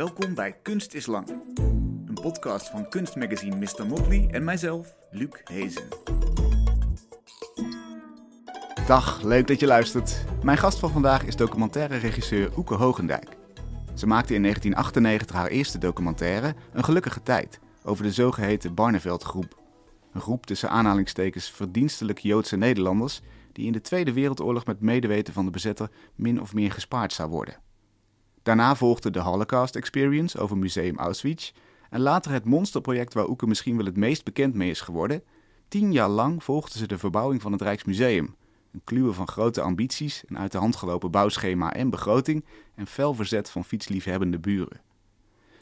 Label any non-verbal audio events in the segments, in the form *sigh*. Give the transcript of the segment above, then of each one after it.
Welkom bij Kunst is Lang. Een podcast van kunstmagazine Mr. Motley en mijzelf, Luc Hezen. Dag, leuk dat je luistert. Mijn gast van vandaag is documentaire regisseur Oeke Hogendijk. Ze maakte in 1998 haar eerste documentaire Een Gelukkige Tijd over de zogeheten Barneveld groep. Een groep tussen aanhalingstekens verdienstelijk Joodse Nederlanders die in de Tweede Wereldoorlog met medeweten van de bezetter min of meer gespaard zou worden. Daarna volgde de Holocaust Experience over Museum Auschwitz en later het monsterproject waar Oeke misschien wel het meest bekend mee is geworden. Tien jaar lang volgden ze de verbouwing van het Rijksmuseum. Een kluwe van grote ambities, een uit de hand gelopen bouwschema en begroting en fel verzet van fietsliefhebbende buren.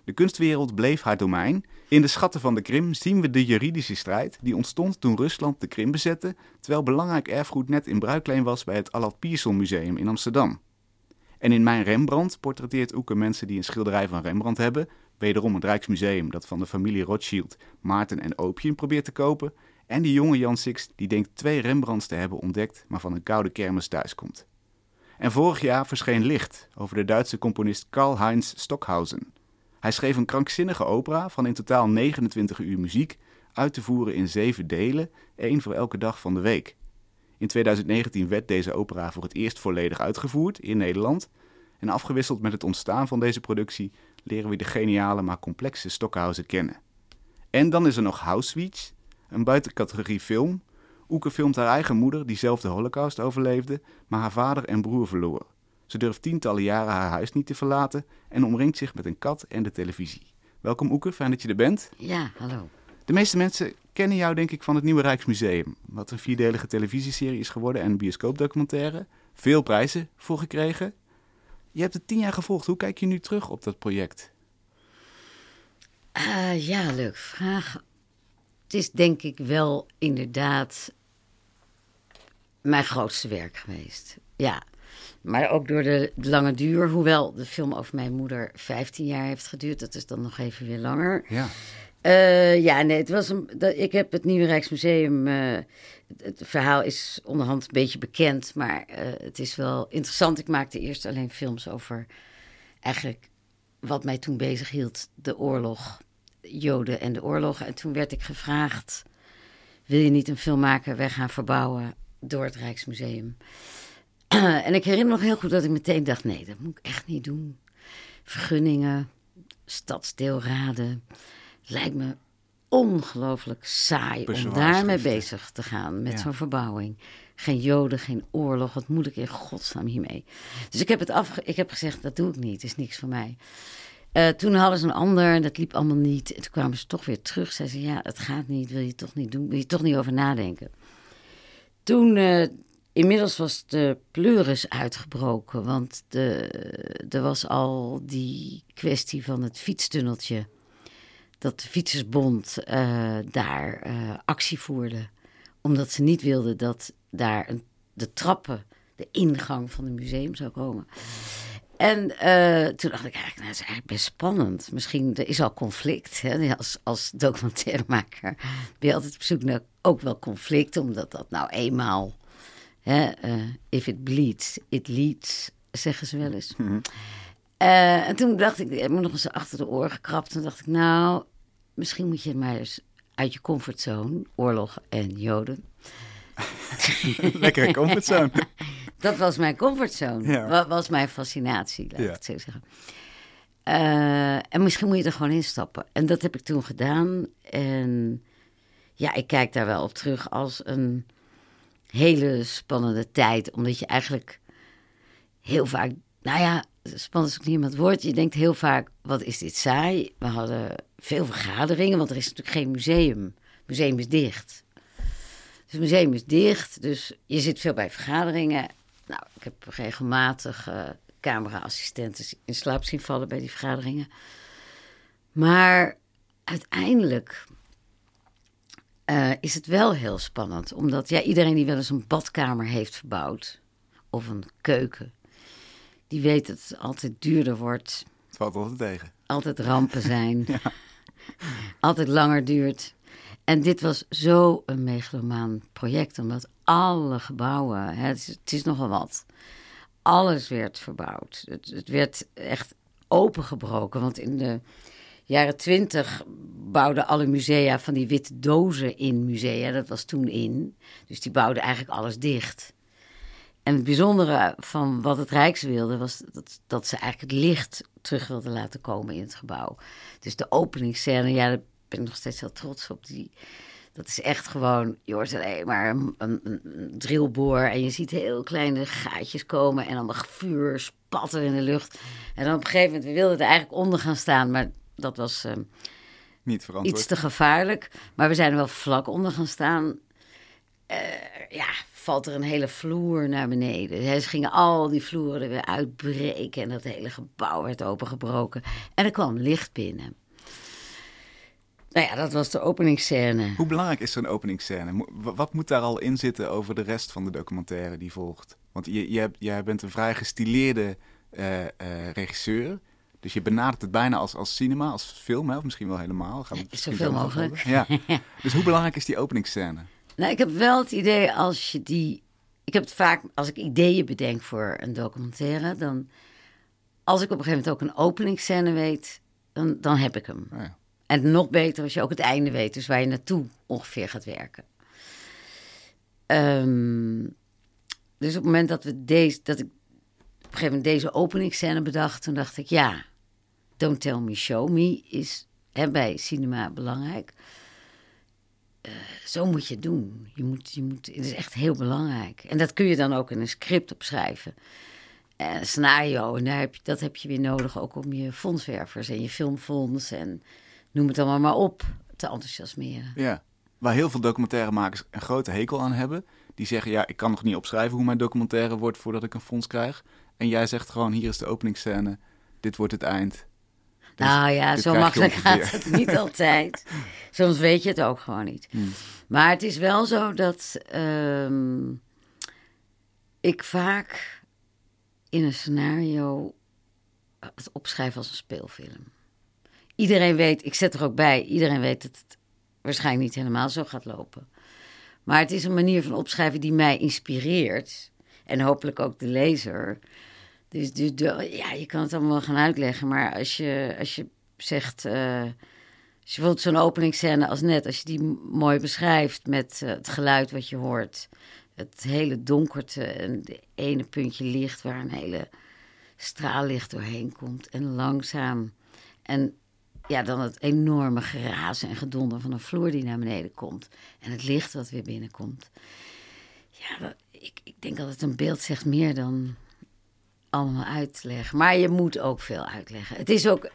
De kunstwereld bleef haar domein. In de schatten van de Krim zien we de juridische strijd die ontstond toen Rusland de Krim bezette, terwijl belangrijk erfgoed net in bruikleen was bij het Allard Pierson Museum in Amsterdam. En in Mijn Rembrandt portretteert Oeke mensen die een schilderij van Rembrandt hebben, wederom het Rijksmuseum dat van de familie Rothschild, Maarten en Opium probeert te kopen, en die jonge Jan Six die denkt twee Rembrandts te hebben ontdekt, maar van een koude kermis thuiskomt. En vorig jaar verscheen Licht over de Duitse componist Karl-Heinz Stockhausen. Hij schreef een krankzinnige opera van in totaal 29 uur muziek, uit te voeren in zeven delen, één voor elke dag van de week. In 2019 werd deze opera voor het eerst volledig uitgevoerd in Nederland. En afgewisseld met het ontstaan van deze productie leren we de geniale maar complexe Stockhausen kennen. En dan is er nog House een buitencategorie film. Oeke filmt haar eigen moeder, die zelf de holocaust overleefde, maar haar vader en broer verloor. Ze durft tientallen jaren haar huis niet te verlaten en omringt zich met een kat en de televisie. Welkom Oeke, fijn dat je er bent. Ja, hallo. De meeste mensen kennen jou denk ik van het Nieuwe Rijksmuseum, wat een vierdelige televisieserie is geworden en een bioscoopdocumentaire. Veel prijzen voor gekregen. Je hebt het tien jaar gevolgd. Hoe kijk je nu terug op dat project? Uh, ja, leuk vraag. Het is denk ik wel inderdaad mijn grootste werk geweest. Ja, maar ook door de lange duur. Hoewel de film over mijn moeder 15 jaar heeft geduurd. Dat is dan nog even weer langer. Ja. Uh, ja, nee, het was een, dat, ik heb het Nieuwe Rijksmuseum. Uh, het, verhaal is onderhand een beetje bekend, maar uh, het is wel interessant. Ik maakte eerst alleen films over eigenlijk wat mij toen bezig hield: de oorlog, Joden en de oorlog. En toen werd ik gevraagd: wil je niet een film maken? Wij gaan verbouwen door het Rijksmuseum. *clears throat* en ik herinner me nog heel goed dat ik meteen dacht: nee, dat moet ik echt niet doen. Vergunningen, stadsdeelraden lijkt me ongelooflijk saai om daarmee bezig te gaan met zo'n verbouwing. Geen joden, geen oorlog. Wat moet ik in godsnaam hiermee? Dus ik heb, het afge ik heb gezegd, dat doe ik niet. Het is niks voor mij. Uh, toen hadden ze een ander, dat liep allemaal niet. En toen kwamen ze toch weer terug. Zeiden ze, ja, het gaat niet, wil je toch niet doen? Wil je toch niet over nadenken? Toen, uh, inmiddels was de pleuris uitgebroken. Want de, er was al die kwestie van het fietstunneltje dat de Fietsersbond uh, daar uh, actie voerde. Omdat ze niet wilden dat daar een, de trappen, de ingang van het museum zou komen. En uh, toen dacht ik eigenlijk, nou, dat is eigenlijk best spannend. Misschien er is al conflict. Hè? Als, als documentairemaker ben je altijd op zoek naar ook wel conflict. Omdat dat nou eenmaal, hè, if it bleeds, it leads, zeggen ze wel eens. -hmm. Uh, en toen dacht ik, ik heb me nog eens achter de oren gekrapt. Toen dacht ik, nou, misschien moet je maar eens uit je comfortzone, oorlog en Joden. *laughs* Lekkere comfortzone. *laughs* dat was mijn comfortzone. Ja. Dat was mijn fascinatie, laat ja. ik het zo zeggen. Uh, en misschien moet je er gewoon instappen. En dat heb ik toen gedaan. En ja, ik kijk daar wel op terug als een hele spannende tijd. Omdat je eigenlijk heel vaak, nou ja, spannend is ook niet meer het woord. Je denkt heel vaak, wat is dit saai? We hadden veel vergaderingen, want er is natuurlijk geen museum. Het museum is dicht. Dus het museum is dicht, dus je zit veel bij vergaderingen. Nou, ik heb regelmatig uh, camera-assistenten in slaap zien vallen bij die vergaderingen. Maar uiteindelijk uh, is het wel heel spannend. Omdat ja, iedereen die wel eens een badkamer heeft verbouwd, of een keuken, die weet dat het altijd duurder wordt. Het valt altijd tegen. Altijd rampen zijn. *laughs* ja. Altijd langer duurt. En dit was zo een megalomaan project, omdat alle gebouwen, hè, het, is, het is nogal wat, alles werd verbouwd. Het, het werd echt opengebroken. Want in de jaren twintig bouwden alle musea van die witte dozen in musea. Dat was toen in. Dus die bouwden eigenlijk alles dicht. En het bijzondere van wat het Rijks wilde, was dat, dat ze eigenlijk het licht terug wilden laten komen in het gebouw. Dus de openingsscène, ja, daar ben ik nog steeds heel trots op. Die, dat is echt gewoon, je hoort alleen maar een, een, een drillboor en je ziet heel kleine gaatjes komen en dan vuur spatten in de lucht. En dan op een gegeven moment, we wilden er eigenlijk onder gaan staan, maar dat was uh, Niet iets te gevaarlijk. Maar we zijn er wel vlak onder gaan staan. Uh, ja, valt er een hele vloer naar beneden. Ze gingen al die vloeren er weer uitbreken en dat hele gebouw werd opengebroken. En er kwam licht binnen. Nou ja, dat was de openingsscène. Hoe belangrijk is zo'n openingsscène? Wat moet daar al in zitten over de rest van de documentaire die volgt? Want je, je, jij bent een vrij gestileerde uh, uh, regisseur. Dus je benadert het bijna als, als cinema, als film, hè? of misschien wel helemaal. Gaan we ja, Zoveel mogelijk. Ja. *laughs* dus hoe belangrijk is die openingsscène? Nou, ik heb wel het idee als je die. Ik heb het vaak, als ik ideeën bedenk voor een documentaire, dan. Als ik op een gegeven moment ook een openingsscène weet, dan, dan heb ik hem. Oh ja. En nog beter als je ook het einde weet, dus waar je naartoe ongeveer gaat werken. Um, dus op het moment dat we deze, dat ik op een gegeven moment deze openingsscène bedacht, toen dacht ik ja, Don't Tell Me Show Me is hè, bij cinema belangrijk. Uh, zo moet je het doen. Je moet, je moet, het is echt heel belangrijk. En dat kun je dan ook in een script opschrijven. En een scenario. En heb je, dat heb je weer nodig ook om je fondswervers en je filmfonds en noem het allemaal maar op te enthousiasmeren. Ja, waar heel veel documentairemakers een grote hekel aan hebben. Die zeggen, ja, ik kan nog niet opschrijven hoe mijn documentaire wordt voordat ik een fonds krijg. En jij zegt gewoon, hier is de openingsscène, dit wordt het eind. Dit, nou ja, zo makkelijk gaat het niet altijd. *laughs* Soms weet je het ook gewoon niet. Hmm. Maar het is wel zo dat um, ik vaak in een scenario het opschrijf als een speelfilm. Iedereen weet, ik zet er ook bij, iedereen weet dat het waarschijnlijk niet helemaal zo gaat lopen. Maar het is een manier van opschrijven die mij inspireert. En hopelijk ook de lezer. Dus, dus ja, je kan het allemaal gaan uitleggen. Maar als je, als je zegt. Uh, als je bijvoorbeeld zo'n openingsscène als net, als je die mooi beschrijft met uh, het geluid wat je hoort. Het hele donkerte en de ene puntje licht waar een hele straallicht doorheen komt. En langzaam. En ja, dan het enorme gerazen en gedonder van een vloer die naar beneden komt. En het licht wat weer binnenkomt. Ja, ik, ik denk dat het een beeld zegt meer dan allemaal uitleggen. Maar je moet ook veel uitleggen. Het is ook...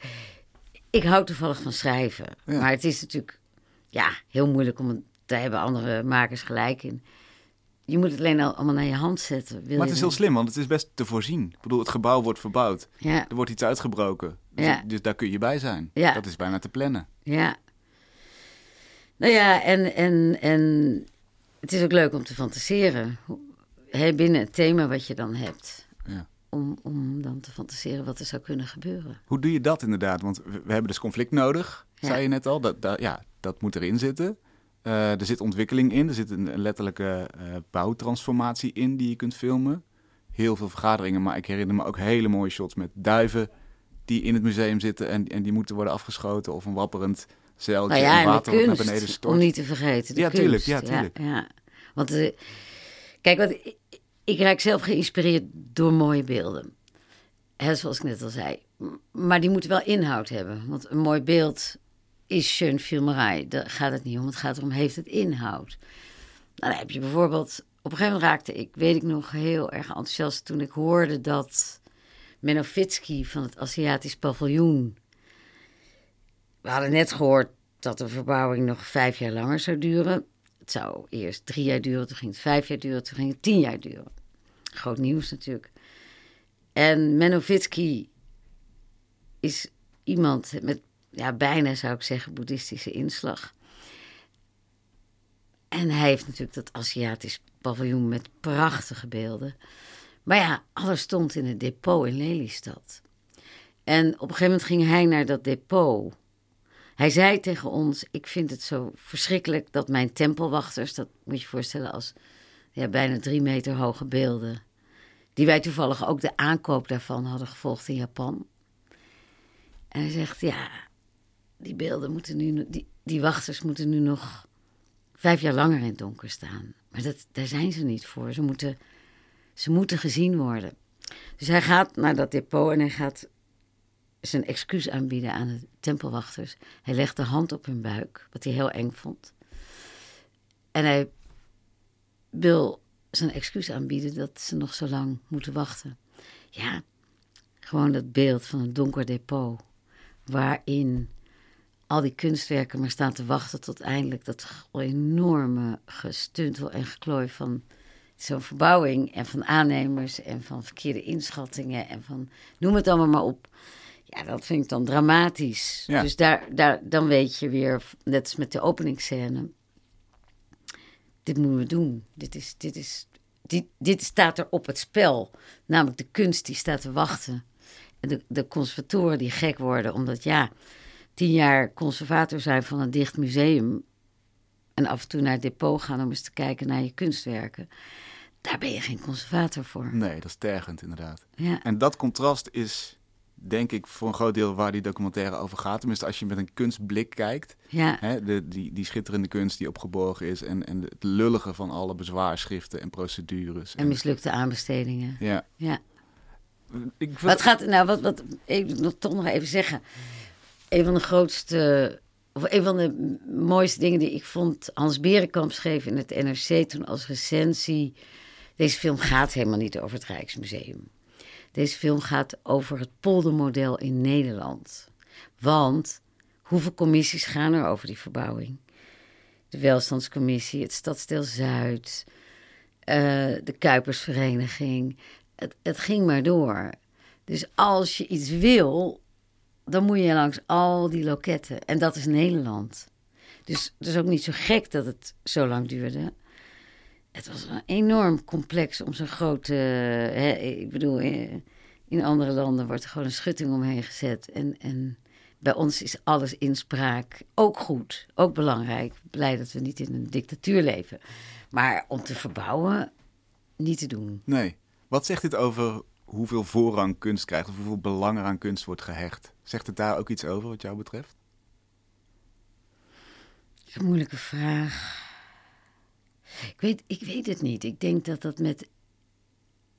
Ik hou toevallig van schrijven. Ja. Maar het is natuurlijk ja, heel moeilijk om het te hebben. Andere makers gelijk in. Je moet het alleen allemaal naar je hand zetten. Wil maar het is heel slim, want het is best te voorzien. Ik bedoel, het gebouw wordt verbouwd. Ja. Er wordt iets uitgebroken. Dus, Ja. dus daar kun je bij zijn. Ja. Dat is bijna te plannen. Ja. Nou ja, en, en, en het is ook leuk om te fantaseren. Hè, binnen het thema wat je dan hebt. Om, om dan te fantaseren wat er zou kunnen gebeuren. Hoe doe je dat inderdaad? Want we, hebben dus conflict nodig, Ja. zei je net al. Dat, dat, ja, dat moet erin zitten. Eh, er zit ontwikkeling in. Er zit een, letterlijke eh, bouwtransformatie in die je kunt filmen. Heel veel vergaderingen, maar ik herinner me ook hele mooie shots met duiven die in het museum zitten en, en die moeten worden afgeschoten. Of een wapperend zeiltje Nou ja, en water wat naar beneden kunst, stort. om niet te vergeten. De Ja, kunst. tuurlijk, ja, tuurlijk. Ja, Want eh, kijk, wat, ik, raak zelf geïnspireerd door mooie beelden. Zoals ik net al zei. Maar die moeten wel inhoud hebben. Want een mooi beeld is schön filmerij. Daar gaat het niet om. Het gaat erom, heeft het inhoud? Nou, dan heb je bijvoorbeeld... Op een gegeven moment raakte ik, weet ik nog, heel erg enthousiast... toen ik hoorde dat Menno Fitski van het Aziatisch paviljoen... We hadden net gehoord dat de verbouwing nog vijf jaar langer zou duren. Het zou eerst drie jaar duren, toen ging het vijf jaar duren, toen ging het tien jaar duren. Groot nieuws natuurlijk. En Menno Fitski is iemand met, ja, bijna zou ik zeggen, boeddhistische inslag. En hij heeft natuurlijk dat Aziatisch paviljoen met prachtige beelden. Maar ja, alles stond in het depot in Lelystad. En op een gegeven moment ging hij naar dat depot. Hij zei tegen ons: Ik vind het zo verschrikkelijk dat mijn tempelwachters, dat moet je je voorstellen als ja, bijna drie meter hoge beelden, die wij toevallig ook de aankoop daarvan hadden gevolgd in Japan. En hij zegt, ja, die beelden moeten nu, die, die wachters moeten nu nog vijf jaar langer in het donker staan. Maar dat, daar zijn ze niet voor. Ze moeten, ze moeten gezien worden. Dus hij gaat naar dat depot en hij gaat zijn excuus aanbieden aan de tempelwachters. Hij legt de hand op hun buik, wat hij heel eng vond. En hij wil zijn excuus aanbieden dat ze nog zo lang moeten wachten. Ja, gewoon dat beeld van een donker depot, waarin al die kunstwerken maar staan te wachten tot eindelijk dat enorme gestuntel en geklooi van zo'n verbouwing en van aannemers en van verkeerde inschattingen en van noem het allemaal maar op. Ja, dat vind ik dan dramatisch. Ja. Dus daar, daar, dan weet je weer, net als met de openingsscène, dit moeten we doen. Dit, is, dit, is, dit, dit staat er op het spel. Namelijk de kunst die staat te wachten. En de, de conservatoren die gek worden, omdat ja, tien jaar conservator zijn van een dicht museum en af en toe naar het depot gaan om eens te kijken naar je kunstwerken. Daar ben je geen conservator voor. Nee, dat is tergend inderdaad. Ja. En dat contrast is, denk ik, voor een groot deel waar die documentaire over gaat. Tenminste, als je met een kunstblik kijkt. Ja. Hè, de, die, die schitterende kunst die opgeborgen is. En, en het lullige van alle bezwaarschriften en procedures. En mislukte aanbestedingen. ja. Ja. Ik Wat gaat, nou, wat, wat, ik wil toch nog even zeggen. Een van de grootste, of een van de mooiste dingen die ik vond, Hans Berenkamp schreef in het NRC toen als recensie. Deze film gaat helemaal niet over het Rijksmuseum. Deze film gaat over het poldermodel in Nederland. Want hoeveel commissies gaan er over die verbouwing? De Welstandscommissie, het Stadsdeel Zuid, eh, de Kuipersvereniging. Het, het ging maar door. Dus als je iets wil, dan moet je langs al die loketten. En dat is Nederland. Dus het is ook niet zo gek dat het zo lang duurde. Het was een enorm complex om zo'n grote. Hè, ik bedoel, in, in andere landen wordt er gewoon een schutting omheen gezet. En, en bij ons is alles inspraak ook goed, ook belangrijk. Blij dat we niet in een dictatuur leven. Maar om te verbouwen, niet te doen. Nee. Wat zegt dit over hoeveel voorrang kunst krijgt? Of hoeveel belang er aan kunst wordt gehecht? Zegt het daar ook iets over wat jou betreft? Dat is een moeilijke vraag. Ik weet, ik weet het niet. Ik denk dat dat met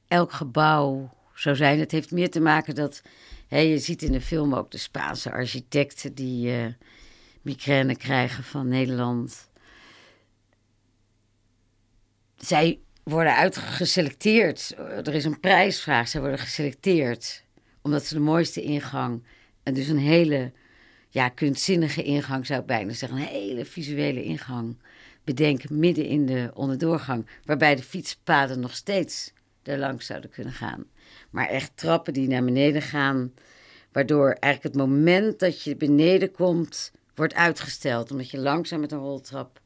elk gebouw zou zijn. Het heeft meer te maken dat... Hè, je ziet in de film ook de Spaanse architecten... die eh migraine krijgen van Nederland. Zij worden uitgeselecteerd. Er is een prijsvraag. Zij worden geselecteerd omdat ze de mooiste ingang... en dus een hele ja, kunstzinnige ingang zou ik bijna zeggen. Een hele visuele ingang bedenken midden in de onderdoorgang. Waarbij de fietspaden nog steeds er langs zouden kunnen gaan. Maar echt trappen die naar beneden gaan. Waardoor eigenlijk het moment dat je beneden komt, wordt uitgesteld. Omdat je langzaam met een roltrap.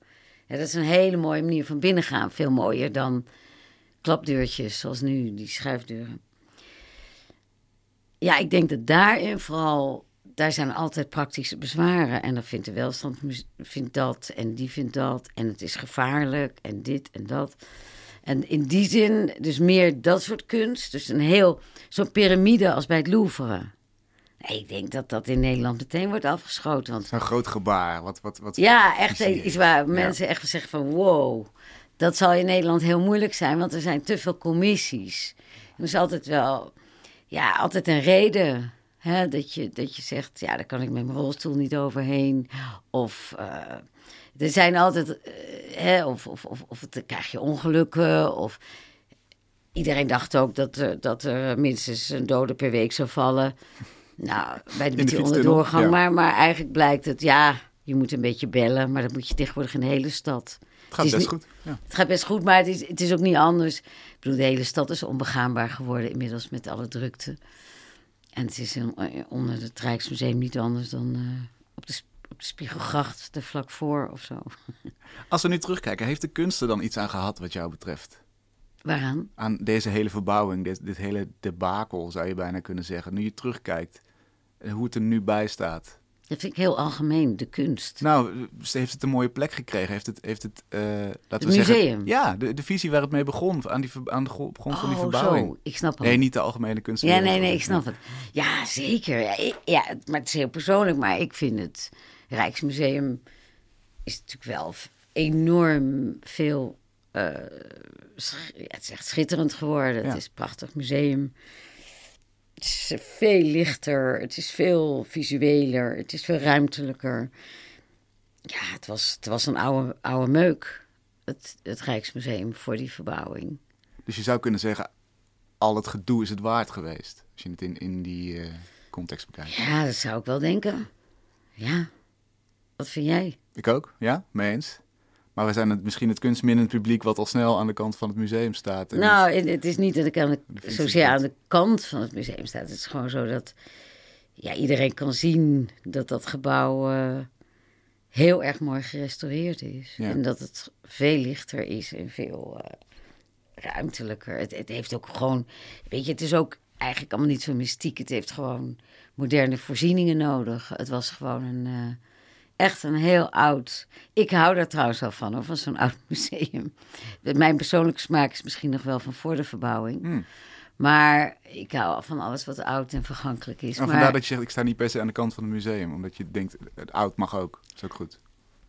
Ja, dat is een hele mooie manier van binnengaan. Veel mooier dan klapdeurtjes zoals nu, die schuifdeuren. Ja, ik denk dat daarin vooral daar zijn altijd praktische bezwaren. En dan vindt de welstand vindt dat en die vindt dat. En het is gevaarlijk en dit en dat. En in die zin, dus meer dat soort kunst. Dus een heel, zo'n piramide als bij het Louvre. Ik denk dat dat in Nederland meteen wordt afgeschoten. Want Zo'n groot gebaar. Wat, wat, wat ja, echt iets waar mensen echt zeggen van wow. Dat zal in Nederland heel moeilijk zijn, want er zijn te veel commissies. Er is altijd wel, ja, altijd een reden. Hè, dat, je, dat je zegt, ja, daar kan ik met mijn rolstoel niet overheen. Of eh, er zijn altijd, eh, hè, of, of, of, of dan krijg je ongelukken. Of iedereen dacht ook dat, er- dat er minstens een dode per week zou vallen. Nou, bij de, de onderdoorgang. ja. Maar, maar eigenlijk blijkt het, ja, je moet een beetje bellen. Maar dat moet je tegenwoordig in de hele stad. Het gaat best niet- goed. Ja. Het gaat best goed, maar het is, het is ook niet anders. Ik bedoel, de hele stad is onbegaanbaar geworden inmiddels met alle drukte. En het is in- onder het Rijksmuseum niet anders dan eh, op, de, op de Spiegelgracht er vlak voor of zo. *laughs* Als we nu terugkijken, heeft de kunst er dan iets aan gehad wat jou betreft? Waaraan? Aan deze hele verbouwing, dit, dit hele debakel zou je bijna kunnen zeggen. Nu je terugkijkt, eh, hoe het er nu bij staat. Dat vind ik heel algemeen, de kunst. Nou, ze heeft het een mooie plek gekregen. Heeft het, heeft het, uh, laten het we museum? Zeggen, ja, de, de visie waar het mee begon, aan, die, aan de grond van die Oh, verbouwing. zo. Ik snap het. Nee, niet de algemene kunst. Ja, nee, nee, ik snap het. Ja, zeker. Ja, ik- ja, maar het is heel persoonlijk. Maar ik vind het Rijksmuseum is natuurlijk wel enorm veel. eh, ja, het is echt schitterend geworden. Ja. Het is een prachtig museum. Het is veel lichter. Het is veel visueler. Het is veel ruimtelijker. Ja, het was, het was een oude, oude meuk. Het, het Rijksmuseum voor die verbouwing. Dus je zou kunnen zeggen, al het gedoe is het waard geweest. Als je het in, in die eh, context bekijkt. Ja, dat zou ik wel denken. Ja. Wat vind jij? Ik ook, ja, mee eens. Maar we zijn het, misschien het kunstminnend publiek wat al snel aan de kant van het museum staat. en Nou, het- het is niet dat ik aan de, zozeer aan de kant van het museum sta. Het is gewoon zo dat ja, iedereen kan zien dat dat gebouw eh, heel erg mooi gerestaureerd is. Ja. En dat het veel lichter is en veel eh, ruimtelijker. Het, het heeft ook gewoon, weet je, het is ook eigenlijk allemaal niet zo mystiek. Het heeft gewoon moderne voorzieningen nodig. Het was gewoon een, eh, echt een heel oud... Ik hou daar trouwens wel van, hoor, van zo'n oud *laughs* museum. Mijn persoonlijke smaak is misschien nog wel van voor de verbouwing. Hmm. Maar ik hou van alles wat oud en vergankelijk is. En maar, vandaar dat je zegt, ik sta niet per se aan de kant van het museum. Omdat je denkt, het oud mag ook. Dat is ook goed.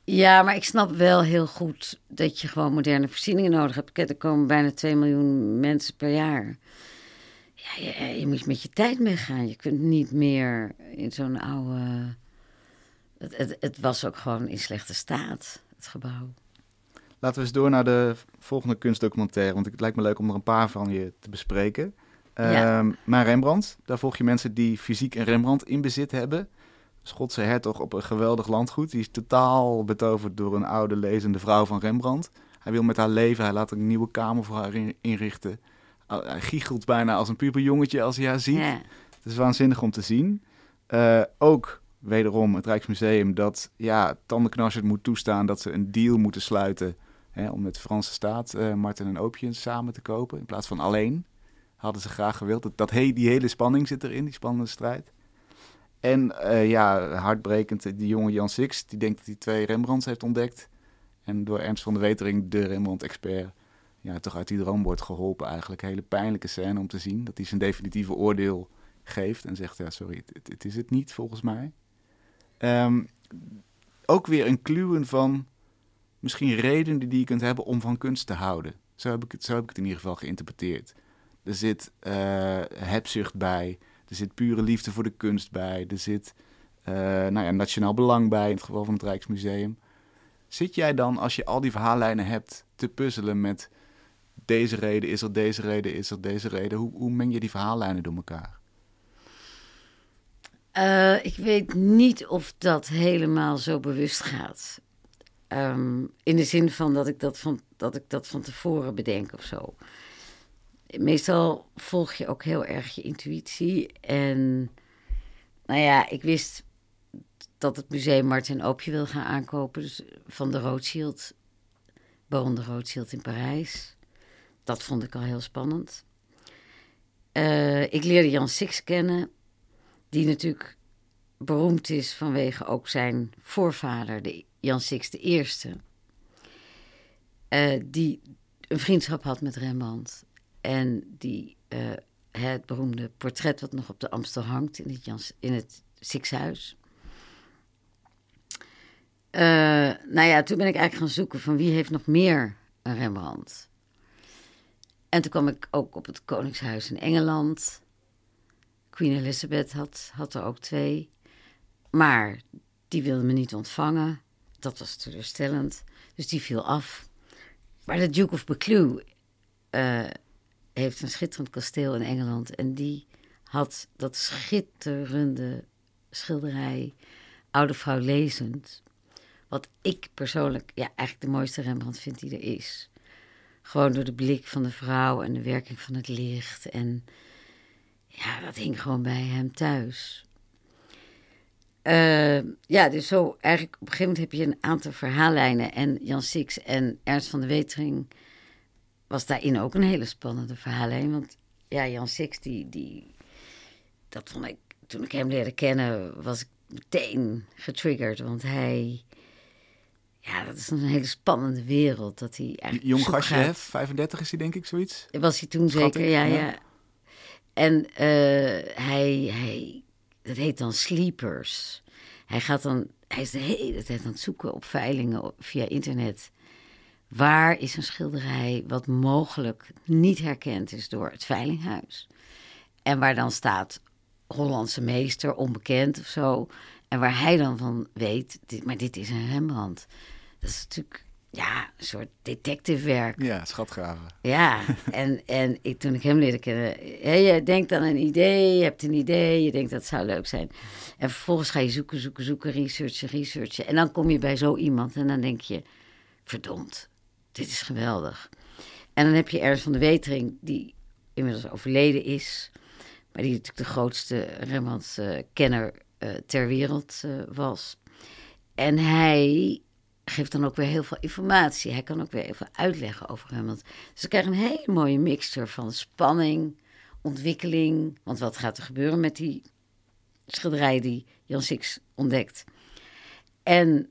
Ja, maar ik snap wel heel goed dat je gewoon moderne voorzieningen nodig hebt. Kijk, Er komen bijna 2 miljoen mensen per jaar. Ja, je, je moet met je tijd meegaan. Je kunt niet meer in zo'n oude... Het, het, het was ook gewoon in slechte staat, het gebouw. Laten we eens door naar de volgende kunstdocumentaire. Want het lijkt me leuk om er een paar van je te bespreken. Ja. Ehm, maar Rembrandt, daar volg je mensen die fysiek een Rembrandt in bezit hebben. Schotse hertog op een geweldig landgoed. Die is totaal betoverd door een oude lezende vrouw van Rembrandt. Hij wil met haar leven, hij laat een nieuwe kamer voor haar in- inrichten. Hij giechelt bijna als een puberjongetje als hij haar ziet. Ja. Het is waanzinnig om te zien. Eh, ook wederom het Rijksmuseum dat ja, tandenknarsers moet toestaan dat ze een deal moeten sluiten hè, om met de Franse staat eh, Martin en Opium samen te kopen in plaats van alleen. Hadden ze graag gewild. Dat, dat die hele spanning zit erin, die spannende strijd. En eh, ja, hartbrekend, die jonge Jan Six, die denkt dat hij twee Rembrandts heeft ontdekt. En door Ernst van de Wetering, de Rembrandt-expert, ja, toch uit die droom wordt geholpen eigenlijk. Hele pijnlijke scène om te zien. Dat hij zijn definitieve oordeel geeft en zegt, ja, sorry, het is het niet volgens mij. Ehm, ook weer een kluwen van misschien redenen die je kunt hebben om van kunst te houden. Zo heb ik het, zo heb ik het in ieder geval geïnterpreteerd. Er zit eh, hebzucht bij, er zit pure liefde voor de kunst bij, er zit eh, nou ja, nationaal belang bij, in het geval van het Rijksmuseum. Zit jij dan, als je al die verhaallijnen hebt, te puzzelen met deze reden is er, deze reden is er, deze reden? Hoe, hoe meng je die verhaallijnen door elkaar? Eh, ik weet niet of dat helemaal zo bewust gaat. Ehm, in de zin van dat ik dat van, dat ik dat van tevoren bedenk of zo. Meestal volg je ook heel erg je intuïtie. En nou ja, ik wist dat het museum Martin Oopje wil gaan aankopen. Dus van de Rothschild, Baron de Rothschild in Parijs. Dat vond ik al heel spannend. Eh, ik leerde Jan Six kennen die natuurlijk beroemd is vanwege ook zijn voorvader, de Jan Six Eerste, eh, die een vriendschap had met Rembrandt. En die eh, het beroemde portret wat nog op de Amstel hangt in het, Jans, in het Sixhuis. Eh, nou ja, toen ben ik eigenlijk gaan zoeken van wie heeft nog meer een Rembrandt. En toen kwam ik ook op het Koningshuis in Engeland. Queen Elizabeth had, had er ook twee. Maar die wilde me niet ontvangen. Dat was teleurstellend. Dus die viel af. Maar de Duke of Buccleuch eh, heeft een schitterend kasteel in Engeland. En die had dat schitterende schilderij Oude Vrouw Lezend. Wat ik persoonlijk ja, eigenlijk de mooiste Rembrandt vind die er is. Gewoon door de blik van de vrouw en de werking van het licht. En ja, dat hing gewoon bij hem thuis. Eh, ja, dus zo eigenlijk op een gegeven moment heb je een aantal verhaallijnen. En Jan Six en Ernst van de Wetering was daarin ook een hele spannende verhaallijn. Want ja, Jan Six, die, die, dat vond ik, toen ik hem leerde kennen, was ik meteen getriggerd, want hij... Ja, dat is een hele spannende wereld. Dat hij eigenlijk Jong gastje, gaat. hè? 35 is hij denk ik, zoiets. Was hij toen zeker, ja. ja. En eh, hij, hij, dat heet dan sleepers. Hij gaat dan, hij is de hele tijd aan het zoeken op veilingen via internet. Waar is een schilderij wat mogelijk niet herkend is door het veilinghuis? En waar dan staat Hollandse meester, onbekend of zo. En waar hij dan van weet, dit, maar dit is een Rembrandt. Dat is natuurlijk, ja, een soort detectivewerk. Ja, schatgraven. Ja, *laughs* en, en ik, toen ik hem leerde kennen, hè, je denkt aan een idee, je hebt een idee, je denkt dat zou leuk zijn. En vervolgens ga je zoeken, zoeken, zoeken, researchen, researchen. En dan kom je bij zo iemand en dan denk je, verdomd, dit is geweldig. En dan heb je Ernst van de Wetering, die inmiddels overleden is, maar die natuurlijk de grootste Rembrandt-kenner eh, ter wereld eh, was. En hij geeft dan ook weer heel veel informatie. Hij kan ook weer even uitleggen over Rembrandt. Dus we krijgen een hele mooie mixture van spanning, ontwikkeling. Want wat gaat er gebeuren met die schilderij die Jan Six ontdekt? En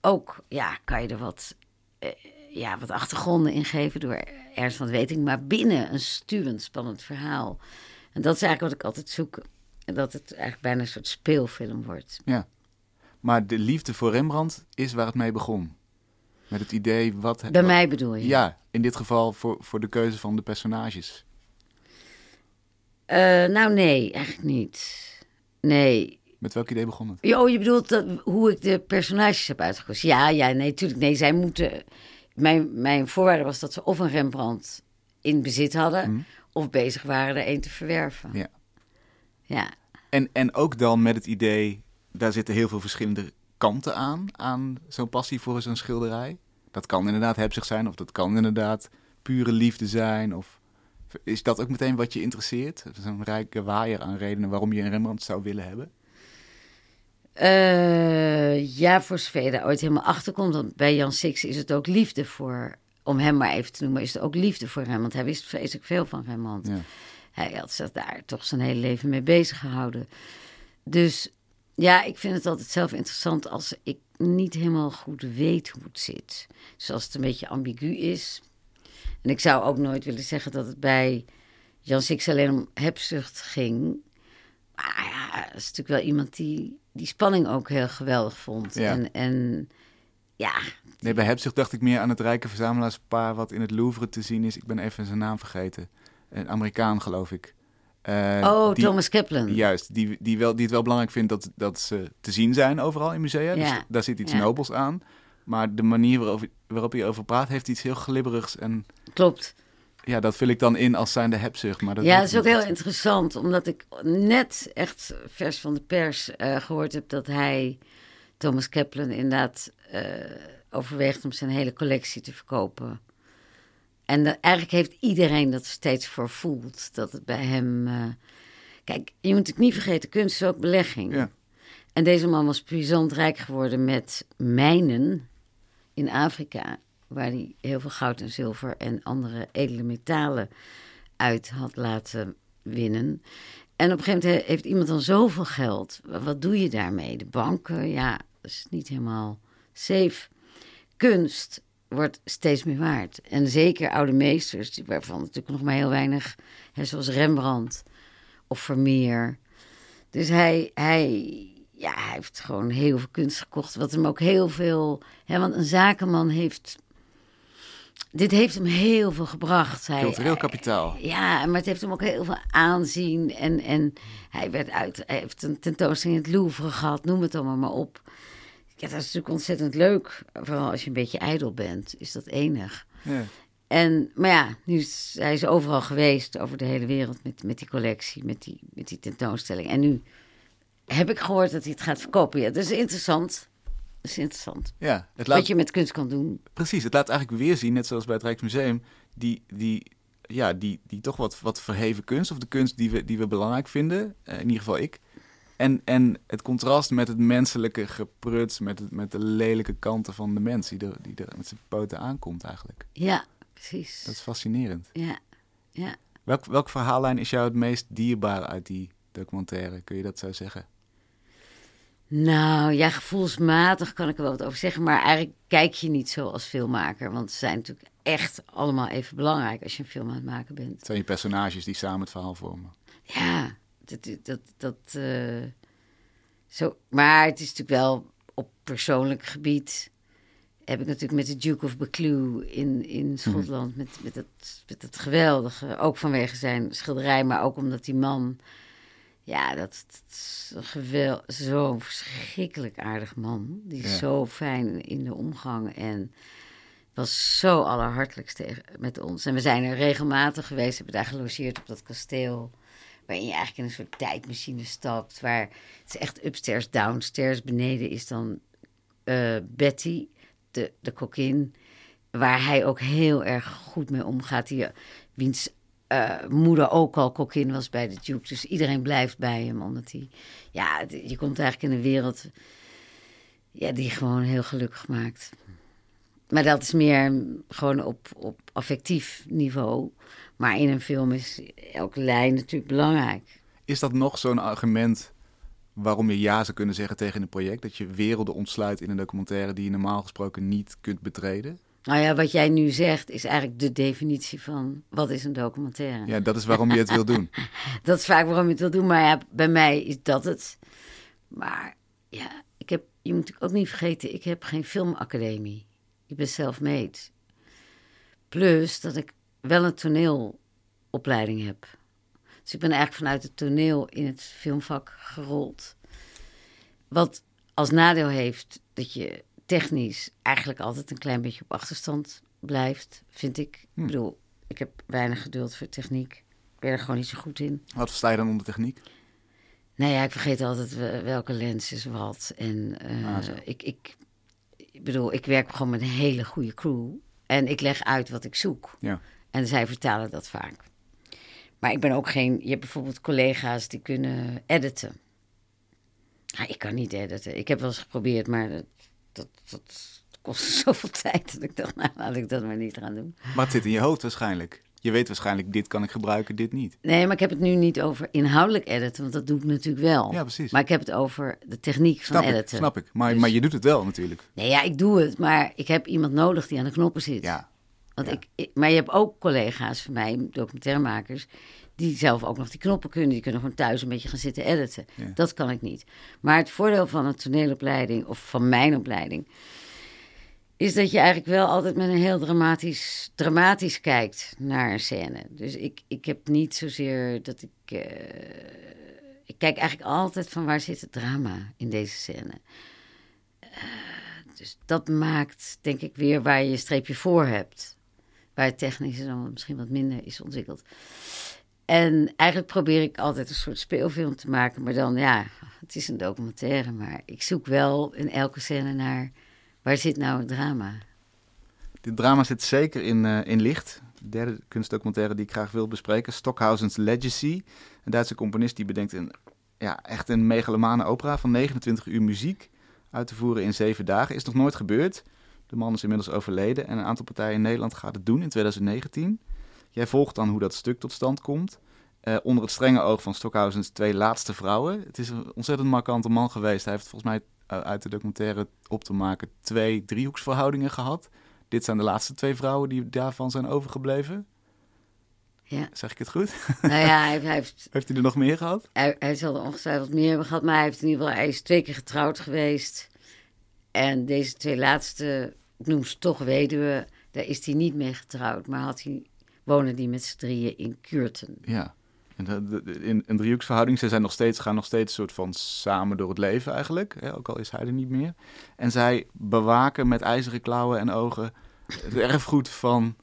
ook, ja, kan je er wat, eh, ja, wat achtergronden in geven door Ernst van Weting. Maar binnen een stuwend, spannend verhaal. En dat is eigenlijk wat ik altijd zoek. Dat het eigenlijk bijna een soort speelfilm wordt. Ja. Maar de liefde voor Rembrandt is waar het mee begon. Met het idee wat... Bij wat- mij bedoel je? Ja, in dit geval voor, voor de keuze van de personages. Eh, nou, nee, eigenlijk niet. Nee. Met welk idee begon het? Jo, je bedoelt dat, hoe ik de personages heb uitgekozen? Ja, ja, nee, natuurlijk. Nee, zij moeten... Mijn, mijn voorwaarde was dat ze of een Rembrandt in bezit hadden... of bezig waren er een te verwerven. Ja. Ja. En, en ook dan met het idee, daar zitten heel veel verschillende kanten aan, aan zo'n passie voor zo'n schilderij. Dat kan inderdaad hebzig zijn, of dat kan inderdaad pure liefde zijn. Of is dat ook meteen wat je interesseert? Zo'n rijke waaier aan redenen waarom je een Rembrandt zou willen hebben? Eh, ja, voor zover je daar ooit helemaal achter komt. Want bij Jan Six is het ook liefde voor... Om hem maar even te noemen, is het ook liefde voor hem. Want hij wist vreselijk veel van Rembrandt. Ja. Hij had zich daar toch zijn hele leven mee bezig gehouden. Dus ja, ik vind het altijd zelf interessant als ik niet helemaal goed weet hoe het zit. Dus als het een beetje ambigu is. En ik zou ook nooit willen zeggen dat het bij Jan Six alleen om hebzucht ging. Maar ja, dat is natuurlijk wel iemand die die spanning ook heel geweldig vond. Ja. En, en ja, Nee, bij hebzucht dacht ik meer aan het rijke verzamelaarspaar wat in het Louvre te zien is. Ik ben even zijn naam vergeten. Een Amerikaan, geloof ik. Eh, oh, die- Thomas Kaplan. Juist, die, die, wel, die het wel belangrijk vindt dat, dat ze te zien zijn overal in musea. Dus Ja. daar zit iets Ja. nobels aan. Maar de manier waarop, waarop hij over praat, heeft iets heel glibberigs. En Klopt. ja, dat vul ik dan in als zijnde hebzucht. Maar dat ja, dat is ook heel interessant, omdat ik net echt vers van de pers eh, gehoord heb dat hij, Thomas Kaplan, inderdaad eh, overweegt om zijn hele collectie te verkopen. En dat- eigenlijk heeft iedereen dat steeds voor dat het bij hem... eh, Kijk, je moet het niet vergeten, kunst is ook belegging. Ja. En deze man was puissant rijk geworden met mijnen in Afrika, waar hij heel veel goud en zilver en andere edele metalen uit had laten winnen. En op een gegeven moment he- heeft iemand dan zoveel geld. Wa- Wat doe je daarmee? De banken, ja, dat is niet helemaal safe. Kunst wordt steeds meer waard. En zeker oude meesters, waarvan natuurlijk nog maar heel weinig, hè, zoals Rembrandt of Vermeer. Dus hij, hij, ja, hij heeft gewoon heel veel kunst gekocht. Wat hem ook heel veel. Hè, want een zakenman heeft. Dit heeft hem heel veel gebracht. Hij, Cultureel kapitaal. ja, maar het heeft hem ook heel veel aanzien. En, en hij, werd uit, hij heeft een tentoonstelling in het Louvre gehad, noem het allemaal maar op. Ja, dat is natuurlijk ontzettend leuk. Vooral als je een beetje ijdel bent, is dat enig. Ja. En, maar ja, nu is, hij is overal geweest, over de hele wereld, met, met die collectie, met die, met die tentoonstelling. En nu heb ik gehoord dat hij het gaat verkopen. Ja, dat is interessant. Dat is interessant. ja, het laat, Wat je met kunst kan doen. precies. Het laat eigenlijk weer zien, net zoals bij het Rijksmuseum, die, die, ja, die, die toch wat, wat verheven kunst, of de kunst die we, die we belangrijk vinden, eh, in ieder geval ik. En, en het contrast met het menselijke gepruts, met, het, met de lelijke kanten van de mens die er, die er met zijn poten aankomt eigenlijk. Ja, precies. Dat is fascinerend. Ja, ja. Welk, welk verhaallijn is jou het meest dierbaar uit die documentaire? Kun je dat zo zeggen? Nou ja, gevoelsmatig kan ik er wel wat over zeggen. Maar eigenlijk kijk je niet zo als filmmaker. Want ze zijn natuurlijk echt allemaal even belangrijk als je een film aan het maken bent. Het zijn je personages die samen het verhaal vormen. Ja, dat. dat, dat eh, zo. Maar het is natuurlijk wel op persoonlijk gebied. Heb ik natuurlijk met de Duke of Buccleuch in, in Schotland. Met, met, het, met het geweldige. Ook vanwege zijn schilderij, maar ook omdat die man. Ja, dat, dat is een geweld, zo'n verschrikkelijk aardig man. Die is Ja. zo fijn in de omgang en was zo allerhartelijkst met ons. En we zijn er regelmatig geweest, hebben daar gelogeerd op dat kasteel. Waarin je eigenlijk in een soort tijdmachine stapt. Waar het is echt upstairs, downstairs. Beneden is dan eh, Betty, de, de kokkin. Waar hij ook heel erg goed mee omgaat. Die, wiens eh, moeder ook al kokkin was bij de Duke. Dus iedereen blijft bij hem. Omdat hij... Ja, je komt eigenlijk in een wereld... Ja, die gewoon heel gelukkig maakt. Maar dat is meer gewoon op, op affectief niveau. Maar in een film is elke lijn natuurlijk belangrijk. Is dat nog zo'n argument waarom je ja zou kunnen zeggen tegen een project? Dat je werelden ontsluit in een documentaire die je normaal gesproken niet kunt betreden? Nou ja, wat jij nu zegt is eigenlijk de definitie van wat is een documentaire. Ja, dat is waarom je het wil doen. *laughs* Dat is vaak waarom je het wil doen, maar ja, bij mij is dat het. Maar ja, ik heb, je moet ook niet vergeten, ik heb geen filmacademie. Ik ben self-made. Plus dat ik wel een toneelopleiding heb. Dus ik ben eigenlijk vanuit het toneel in het filmvak gerold. Wat als nadeel heeft dat je technisch eigenlijk altijd een klein beetje op achterstand blijft, vind ik. Ik bedoel, ik heb weinig geduld voor techniek. Ik ben er gewoon niet zo goed in. Wat versta je dan onder techniek? Nou ja, ik vergeet altijd we- welke lens is wat. En eh, Ah, ik, ik, ik bedoel, ik werk gewoon met een hele goede crew. En ik leg uit wat ik zoek. Ja. En zij vertalen dat vaak. Maar ik ben ook geen... Je hebt bijvoorbeeld collega's die kunnen editen. Ik kan niet editen. Ik heb wel eens geprobeerd, maar dat, dat, dat kostte *laughs* zoveel tijd. Dat ik dacht, nou, laat ik dat maar niet gaan doen. Maar het zit in je hoofd waarschijnlijk. Je weet waarschijnlijk, dit kan ik gebruiken, dit niet. Nee, maar ik heb het nu niet over inhoudelijk editen, want dat doe ik natuurlijk wel. Ja, precies. Maar ik heb het over de techniek van Snap ik, editen. snap ik. Maar, Dus- maar je doet het wel natuurlijk. Nee, ja, ik doe het, maar ik heb iemand nodig die aan de knoppen zit. Ja, Want ja. ik, maar je hebt ook collega's van mij, documentairemakers, die zelf ook nog die knoppen kunnen. Die kunnen gewoon thuis een beetje gaan zitten editen. Ja. Dat kan ik niet. Maar het voordeel van een toneelopleiding, of van mijn opleiding, is dat je eigenlijk wel altijd met een heel dramatisch, dramatisch kijkt naar een scène. Dus ik, ik heb niet zozeer dat ik. eh, ik kijk eigenlijk altijd van waar zit het drama in deze scène. Eh, dus dat maakt, denk ik, weer waar je je streepje voor hebt. Waar technisch dan misschien wat minder is ontwikkeld. En eigenlijk probeer ik altijd een soort speelfilm te maken. Maar dan, ja, het is een documentaire. Maar ik zoek wel in elke scène naar... waar zit nou het drama? Dit drama zit zeker in, eh, in licht. De derde kunstdocumentaire die ik graag wil bespreken. Stockhausen's Legacy. Een Duitse componist die bedenkt een, ja, echt een megalomane opera van 29 uur muziek uit te voeren in zeven dagen. Is nog nooit gebeurd. De man is inmiddels overleden en een aantal partijen in Nederland gaat het doen in 2019. Jij volgt dan hoe dat stuk tot stand komt. Eh, onder het strenge oog van Stockhausens twee laatste vrouwen. Het is een ontzettend markante man geweest. Hij heeft volgens mij eh, uit de documentaire op te maken twee driehoeksverhoudingen gehad. Dit zijn de laatste twee vrouwen die daarvan zijn overgebleven. Ja. Zeg ik het goed? nou ja, hij, hij heeft, *laughs* Heeft hij er nog meer gehad? hij, hij zal er ongetwijfeld meer hebben gehad. Maar hij heeft in ieder geval... Hij is twee keer getrouwd geweest. En deze twee laatste, ik noem ze toch weduwe... daar is hij niet mee getrouwd. Maar had hij, wonen die met z'n drieën in Kuurten. Ja. In een driehoeksverhouding, ze zijn nog steeds, gaan nog steeds soort van samen door het leven eigenlijk. Ook al is hij er niet meer. En zij bewaken met ijzeren klauwen en ogen het *laughs* erfgoed van,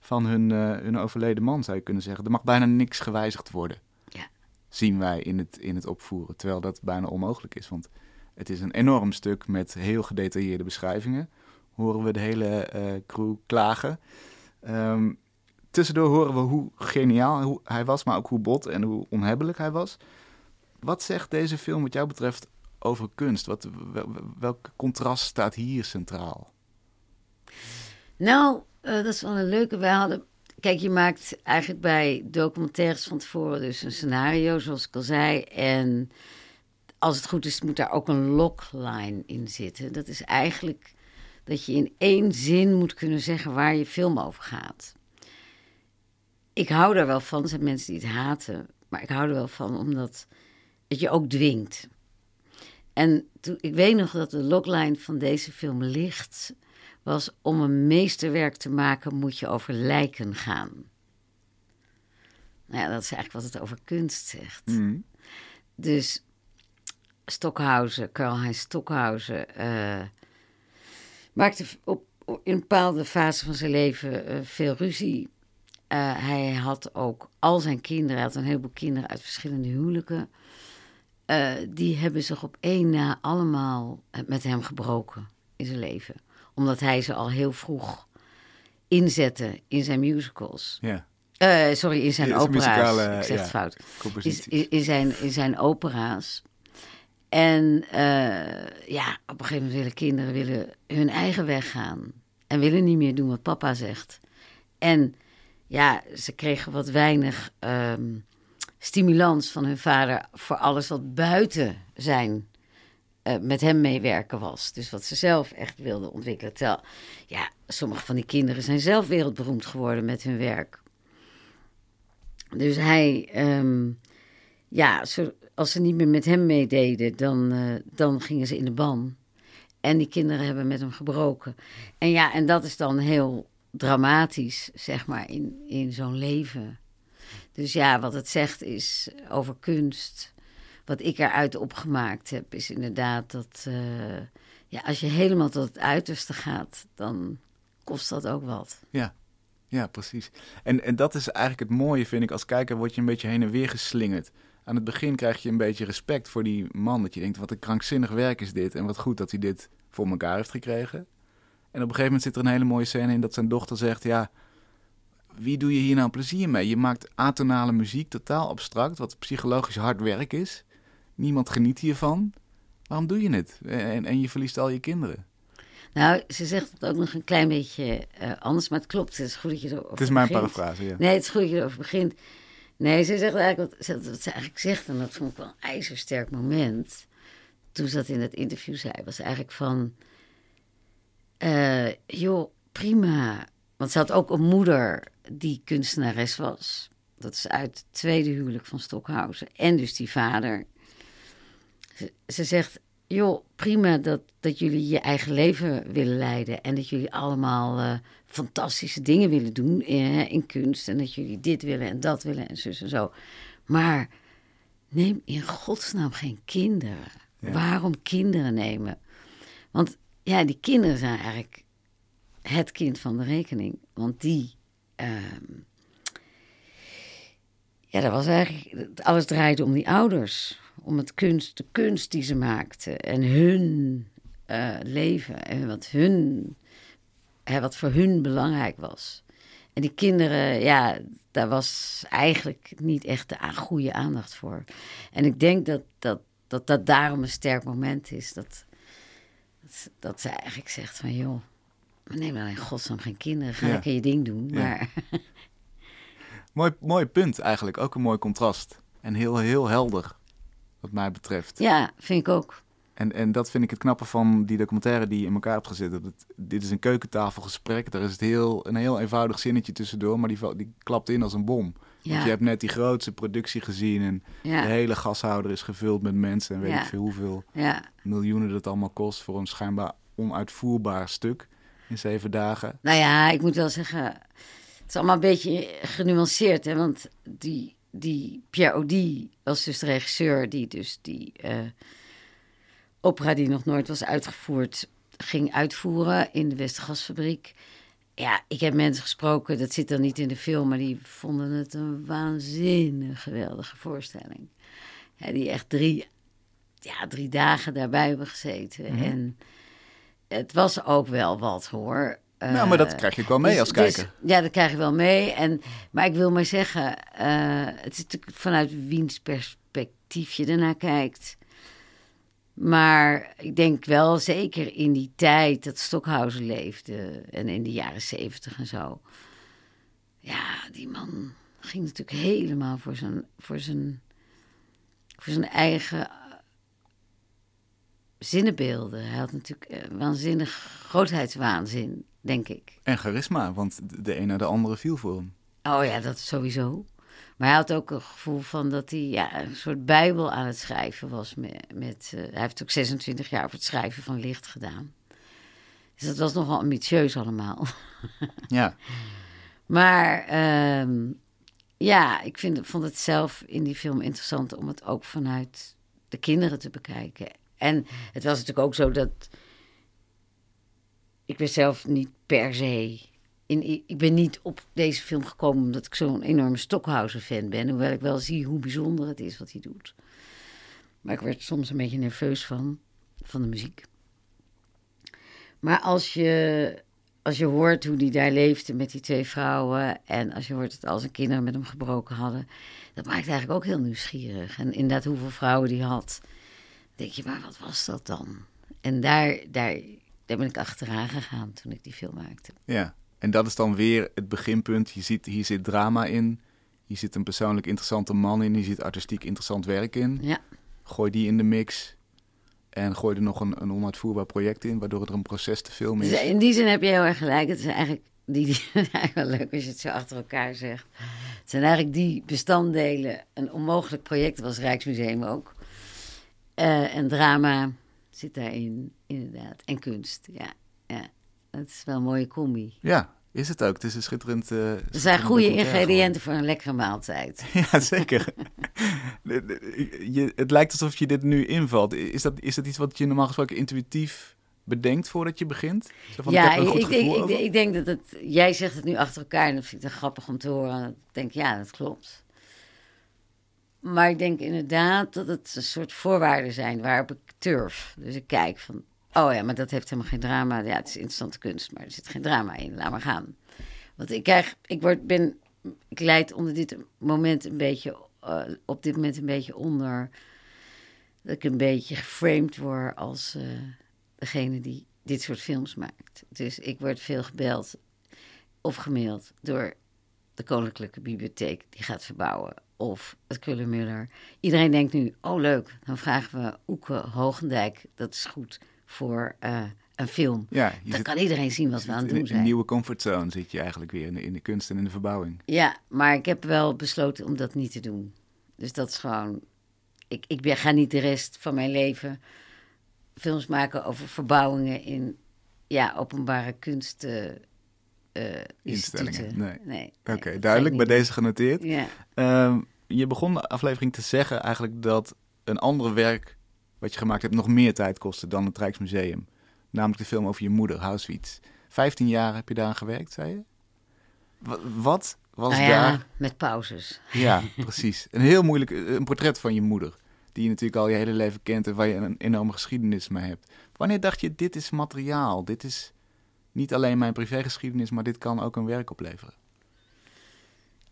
van hun, eh, hun overleden man, zou je kunnen zeggen. Er mag bijna niks gewijzigd worden. Ja. Zien wij in het, in het opvoeren. Terwijl dat bijna onmogelijk is. Want het is een enorm stuk met heel gedetailleerde beschrijvingen. Horen we de hele eh, crew klagen. Ehm, tussendoor horen we hoe geniaal hij was, maar ook hoe bot en hoe onhebbelijk hij was. Wat zegt deze film wat jou betreft over kunst? Wat, wel- welk contrast staat hier centraal? Nou, eh, dat is wel een leuke. Wij hadden. Kijk, je maakt eigenlijk bij documentaires van tevoren dus een scenario, zoals ik al zei. En als het goed is, moet daar ook een logline in zitten. Dat is eigenlijk dat je in één zin moet kunnen zeggen waar je film over gaat. Ik hou daar wel van. Er zijn mensen die het haten. Maar ik hou er wel van omdat het je ook dwingt. En toen, ik weet nog dat de logline van deze film Licht was... om een meesterwerk te maken moet je over lijken gaan. Nou ja, dat is eigenlijk wat het over kunst zegt. Mhm. Dus Stockhausen, Karl-Heinz Stockhausen, eh, maakte op, op- in een bepaalde fase van zijn leven eh, veel ruzie. Eh, hij had ook al zijn kinderen, hij had een heleboel kinderen uit verschillende huwelijken. Die hebben zich op één na allemaal met hem gebroken in zijn leven. Omdat hij ze al heel vroeg inzette in zijn musicals. Ja, sorry, in zijn opera's. muzikale, ik zeg ja, het fout. in zijn, in zijn opera's. En eh, ja, op een gegeven moment willen kinderen willen hun eigen weg gaan. En willen niet meer doen wat papa zegt. En ja, ze kregen wat weinig ehm, stimulans van hun vader voor alles wat buiten zijn eh, met hem meewerken was. Dus wat ze zelf echt wilden ontwikkelen. Terwijl, ja, sommige van die kinderen zijn zelf wereldberoemd geworden met hun werk. Dus hij, ehm, ja, zo, als ze niet meer met hem meededen, dan, eh, dan gingen ze in de ban. En die kinderen hebben met hem gebroken. En ja, en dat is dan heel dramatisch, zeg maar, in, in zo'n leven. Dus ja, wat het zegt is over kunst. Wat ik eruit opgemaakt heb, is inderdaad dat eh, ja, als je helemaal tot het uiterste gaat, dan kost dat ook wat. Ja, ja precies. En, en dat is eigenlijk het mooie, vind ik. Als kijker word je een beetje heen en weer geslingerd. Aan het begin krijg je een beetje respect voor die man. Dat je denkt, wat een krankzinnig werk is dit. En wat goed dat hij dit voor elkaar heeft gekregen. En op een gegeven moment zit er een hele mooie scène in dat zijn dochter zegt... Ja, wie doe je hier nou plezier mee? Je maakt atonale muziek, totaal abstract, wat psychologisch hard werk is. Niemand geniet hiervan. Waarom doe je het? En, en je verliest al je kinderen. Nou, ze zegt het ook nog een klein beetje eh, anders, maar het klopt. Het is goed dat je erover Het is mijn parafrase, ja. Nee, het is goed dat je erover begint. Nee, ze zegt eigenlijk wat, ze- eigenlijk zegt, en dat vond ik wel een ijzersterk moment. Toen ze dat in het interview zei, was eigenlijk van... eh, joh, prima. Want ze had ook een moeder die kunstenares was. Dat is uit het tweede huwelijk van Stockhausen. En dus die vader. Ze zegt, joh, prima dat, dat jullie je eigen leven willen leiden. En dat jullie allemaal eh, fantastische dingen willen doen eh, in kunst. En dat jullie dit willen en dat willen en zus en zo. Maar neem in godsnaam geen kinderen. Ja. Waarom kinderen nemen? Want ja, die kinderen zijn eigenlijk het kind van de rekening. Want die... ehm, ja, dat was eigenlijk... Alles draaide om die ouders. Om het kunst, de kunst die ze maakten. En hun eh, leven. En wat, hun, hè, wat voor hun belangrijk was. En die kinderen, ja, daar was eigenlijk niet echt de goede aandacht voor. En ik denk dat dat, dat, dat daarom een sterk moment is. Dat, dat, ze- dat ze eigenlijk zegt van, joh, maar neem dan in godsnaam geen kinderen. Ga Ja. lekker je ding doen. Ja. Maar *laughs* Mooi, mooi punt eigenlijk, ook een mooi contrast. En heel, heel helder, wat mij betreft. ja, vind ik ook. En, en dat vind ik het knappe van die documentaire die je in elkaar hebt gezet. Dat het, dit is een keukentafelgesprek. Daar is het heel, een heel eenvoudig zinnetje tussendoor, maar die, die klapt in als een bom. Ja, Want je hebt net die grootste productie gezien en ja, de hele gashouder is gevuld met mensen. En weet Ja. ik veel hoeveel ja. miljoenen dat allemaal kost voor een schijnbaar onuitvoerbaar stuk in zeven dagen. Nou ja, ik moet wel zeggen, het is allemaal een beetje genuanceerd. Hè? Want die, die Pierre Audi was dus de regisseur die dus die eh, opera die nog nooit was uitgevoerd, ging uitvoeren in de Westergasfabriek. Ja, ik heb mensen gesproken, dat zit dan niet in de film, maar die vonden het een waanzinnig geweldige voorstelling. Ja, die echt drie, ja, drie dagen daarbij hebben gezeten. Mhm. En het was ook wel wat hoor. Nou, maar dat Eh, krijg je ook wel mee dus- als dus- kijker. ja, dat krijg je wel mee. En, maar ik wil maar zeggen, eh, het is natuurlijk vanuit wiens perspectief je ernaar kijkt. Maar ik denk wel zeker in die tijd dat Stockhausen leefde en in de jaren zeventig en zo. Ja, die man ging natuurlijk helemaal voor zijn, voor zijn, voor zijn eigen zinnenbeelden. Hij had natuurlijk waanzinnig grootheidswaanzin, denk ik. En charisma, want de een naar de andere viel voor hem. Oh ja, dat sowieso. Maar hij had ook een gevoel van dat hij ja, een soort bijbel aan het schrijven was. Met, met uh, hij heeft ook 26 jaar over het schrijven van licht gedaan. Dus dat was nogal ambitieus allemaal. *laughs* Ja. maar ehm, ja, ik vind, vond het zelf in die film interessant om het ook vanuit de kinderen te bekijken. En het was natuurlijk ook zo dat. Ik ben zelf niet per se. In, ik ben niet op deze film gekomen omdat ik zo'n enorme Stockhausen-fan ben. Hoewel ik wel zie hoe bijzonder het is wat hij doet. Maar ik werd soms een beetje nerveus van, van de muziek. Maar als je, als je hoort hoe hij daar leefde met die twee vrouwen. en als je hoort dat al zijn kinderen met hem gebroken hadden. dat maakt eigenlijk ook heel nieuwsgierig. En inderdaad, hoeveel vrouwen die had denk je, maar wat was dat dan? En daar, daar, daar ben ik achteraan gegaan toen ik die film maakte. Ja, en dat is dan weer het beginpunt. Je ziet, hier zit drama in. Hier zit een persoonlijk interessante man in. Hier zit artistiek interessant werk in. Ja. Gooi die in de mix. En gooi er nog een, een onuitvoerbaar project in, waardoor het er een proces te film is. Dus in die zin heb je heel erg gelijk. Het is eigenlijk, die, die, *laughs* eigenlijk wel leuk als je het zo achter elkaar zegt. Het zijn eigenlijk die bestanddelen. Een onmogelijk project was Rijksmuseum ook. Uh, en drama zit daarin, inderdaad. En kunst, ja. ja. Dat is wel een mooie combi. Ja, is het ook. Het is een schitterend... Uh, er zijn goede ingrediënten voor een lekkere maaltijd. *laughs* ja, zeker. *laughs* je, het lijkt alsof je dit nu invalt. Is dat, is dat iets wat je normaal gesproken intuïtief bedenkt voordat je begint? Zo van, ja, ik, ik, denk, ik, ik, denk dat het... Jij zegt het nu achter elkaar en dat vind ik grappig om te horen. Ik denk, ja, dat klopt. Maar ik denk inderdaad dat het een soort voorwaarden zijn waarop ik turf. Dus ik kijk van, oh ja, maar dat heeft helemaal geen drama. Ja, het is interessante kunst, maar er zit geen drama in. Laat maar gaan. Want ik krijg, ik word, ben, ik leid onder dit moment een beetje, uh, op dit moment een beetje onder. Dat ik een beetje geframed word als uh, degene die dit soort films maakt. Dus ik word veel gebeld of gemaild door de Koninklijke Bibliotheek die gaat verbouwen of het Krullenmuller. Iedereen denkt nu, oh leuk, dan vragen we Oeke Hogendijk. Dat is goed voor uh, een film. Ja, dan kan iedereen zien wat we aan het doen zijn. In een nieuwe comfortzone zit je eigenlijk weer in de, in de kunst en in de verbouwing. Ja, maar ik heb wel besloten om dat niet te doen. Dus dat is gewoon... Ik, ik ben, ga niet de rest van mijn leven films maken over verbouwingen in ja, openbare kunst... Uh, instellingen. Nee. nee, Oké, duidelijk. Bij deze genoteerd. Ja. Um, je begon de aflevering te zeggen eigenlijk dat een ander werk wat je gemaakt hebt nog meer tijd kostte dan het Rijksmuseum. Namelijk de film over je moeder, Auschwitz. Vijftien jaar heb je daar aan gewerkt, zei je? Wat, wat was nou ja, daar... met pauzes. *laughs* Ja, precies. Een heel moeilijk een portret van je moeder. Die je natuurlijk al je hele leven kent en waar je een enorme geschiedenis mee hebt. Wanneer dacht je, dit is materiaal, dit is niet alleen mijn privégeschiedenis, maar dit kan ook een werk opleveren?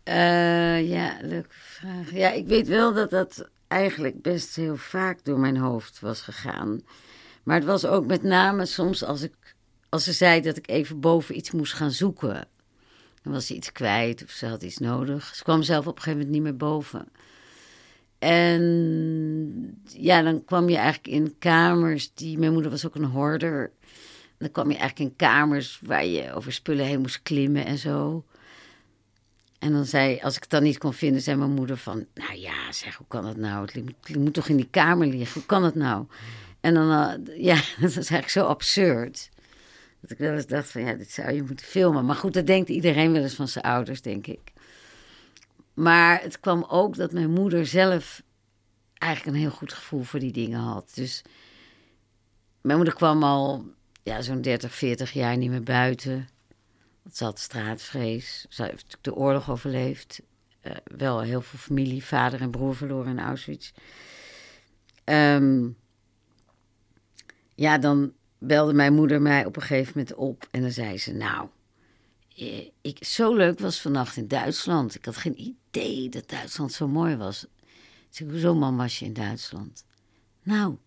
Uh, ja, leuke vraag. Ja, ik weet wel dat dat eigenlijk best heel vaak door mijn hoofd was gegaan. Maar het was ook met name soms als, ik, als ze zei dat ik even boven iets moest gaan zoeken. Dan was ze iets kwijt of ze had iets nodig. Ze kwam zelf op een gegeven moment niet meer boven. En ja, dan kwam je eigenlijk in kamers die... Mijn moeder was ook een hoorder. Dan kwam je eigenlijk in kamers waar je over spullen heen moest klimmen en zo. En dan zei, als ik het dan niet kon vinden, zei mijn moeder van... Nou ja, zeg, hoe kan dat nou? Het moet, toch in die kamer liggen? Hoe kan dat nou? En dan, uh, *laughs* ja, dat was eigenlijk zo absurd. Dat ik wel eens dacht van, ja, dit zou je moeten filmen. Maar goed, dat denkt iedereen wel eens van zijn ouders, denk ik. Maar het kwam ook dat mijn moeder zelf eigenlijk een heel goed gevoel voor die dingen had. Dus mijn moeder kwam al ja, zo'n 30, 40 jaar niet meer buiten. Ze had straatvrees. Ze heeft de oorlog overleefd. Uh, wel heel veel familie, vader en broer verloren in Auschwitz. Um, ja, dan belde mijn moeder mij op een gegeven moment op. En dan zei ze, nou, eh, ik, zo leuk was vannacht in Duitsland. Ik had geen idee dat Duitsland zo mooi was. Ik hoezo man was je in Duitsland? Nou,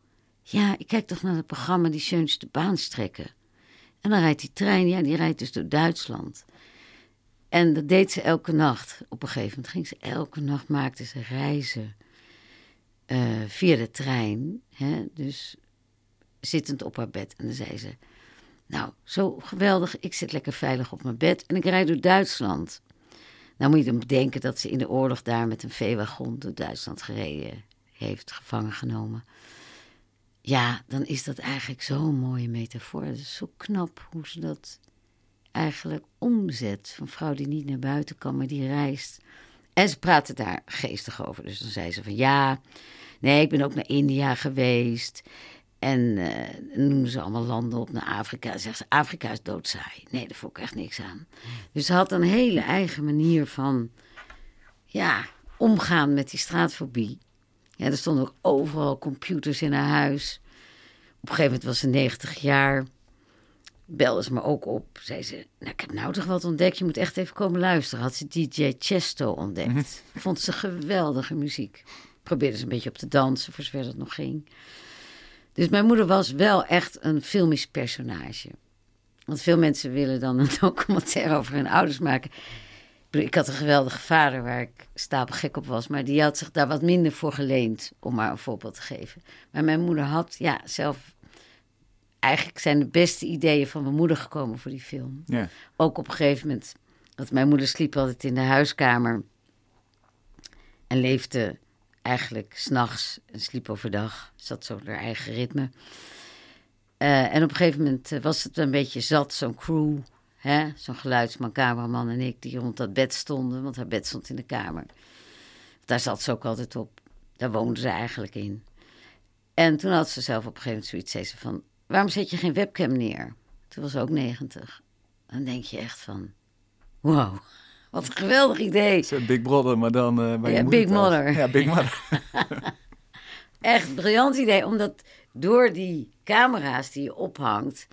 ja, ik kijk toch naar het programma Die Schönste Baanstrekken. En dan rijdt die trein, ja, die rijdt dus door Duitsland. En dat deed ze elke nacht. Op een gegeven moment ging ze elke nacht, maakte ze reizen uh, via de trein. Hè? Dus zittend op haar bed. En dan zei ze, nou, zo geweldig, ik zit lekker veilig op mijn bed en ik rijd door Duitsland. Nou moet je dan bedenken dat ze in de oorlog daar met een veewagon door Duitsland gereden heeft, gevangen genomen. Ja, dan is dat eigenlijk zo'n mooie metafoor. Is zo knap hoe ze dat eigenlijk omzet. Van vrouw die niet naar buiten kan, maar die reist. En ze praten daar geestig over. Dus dan zei ze van ja, nee, ik ben ook naar India geweest. En uh, noemen ze allemaal landen op naar Afrika. Zegt ze, Afrika is doodsaai. Nee, daar vond ik echt niks aan. Dus ze had een hele eigen manier van, ja, omgaan met die straatfobie. Ja, er stonden ook overal computers in haar huis. Op een gegeven moment was ze 90 jaar. Belde ze me ook op. Zei ze, nou, ik heb nou toch wat ontdekt. Je moet echt even komen luisteren. Had ze DJ Chesto ontdekt. Mhm. Vond ze geweldige muziek. Probeerde ze een beetje op te dansen, voor zover dat nog ging. Dus mijn moeder was wel echt een filmisch personage. Want veel mensen willen dan een *laughs* documentaire over hun ouders maken. Ik had een geweldige vader waar ik stapel gek op was, maar die had zich daar wat minder voor geleend, om maar een voorbeeld te geven. Maar mijn moeder had, ja, zelf. Eigenlijk zijn de beste ideeën van mijn moeder gekomen voor die film. Ja. Ook op een gegeven moment. Want mijn moeder sliep altijd in de huiskamer. En leefde eigenlijk s'nachts en sliep overdag. Zat zo haar eigen ritme. Uh, en op een gegeven moment eh, was het een beetje zat, zo'n crew. Zo'n geluidsman, cameraman en ik, die rond dat bed stonden. Want haar bed stond in de kamer. Daar zat ze ook altijd op. Daar woonde ze eigenlijk in. En toen had ze zelf op een gegeven moment zoiets, zei ze van... waarom zet je geen webcam neer? Toen was ze ook 90. Dan denk je echt van, wow, wat een geweldig idee. Big Brother, maar dan uh, bij ja, Big Mother. Ja, Big Mother. *laughs* echt briljant idee, omdat door die camera's die je ophangt...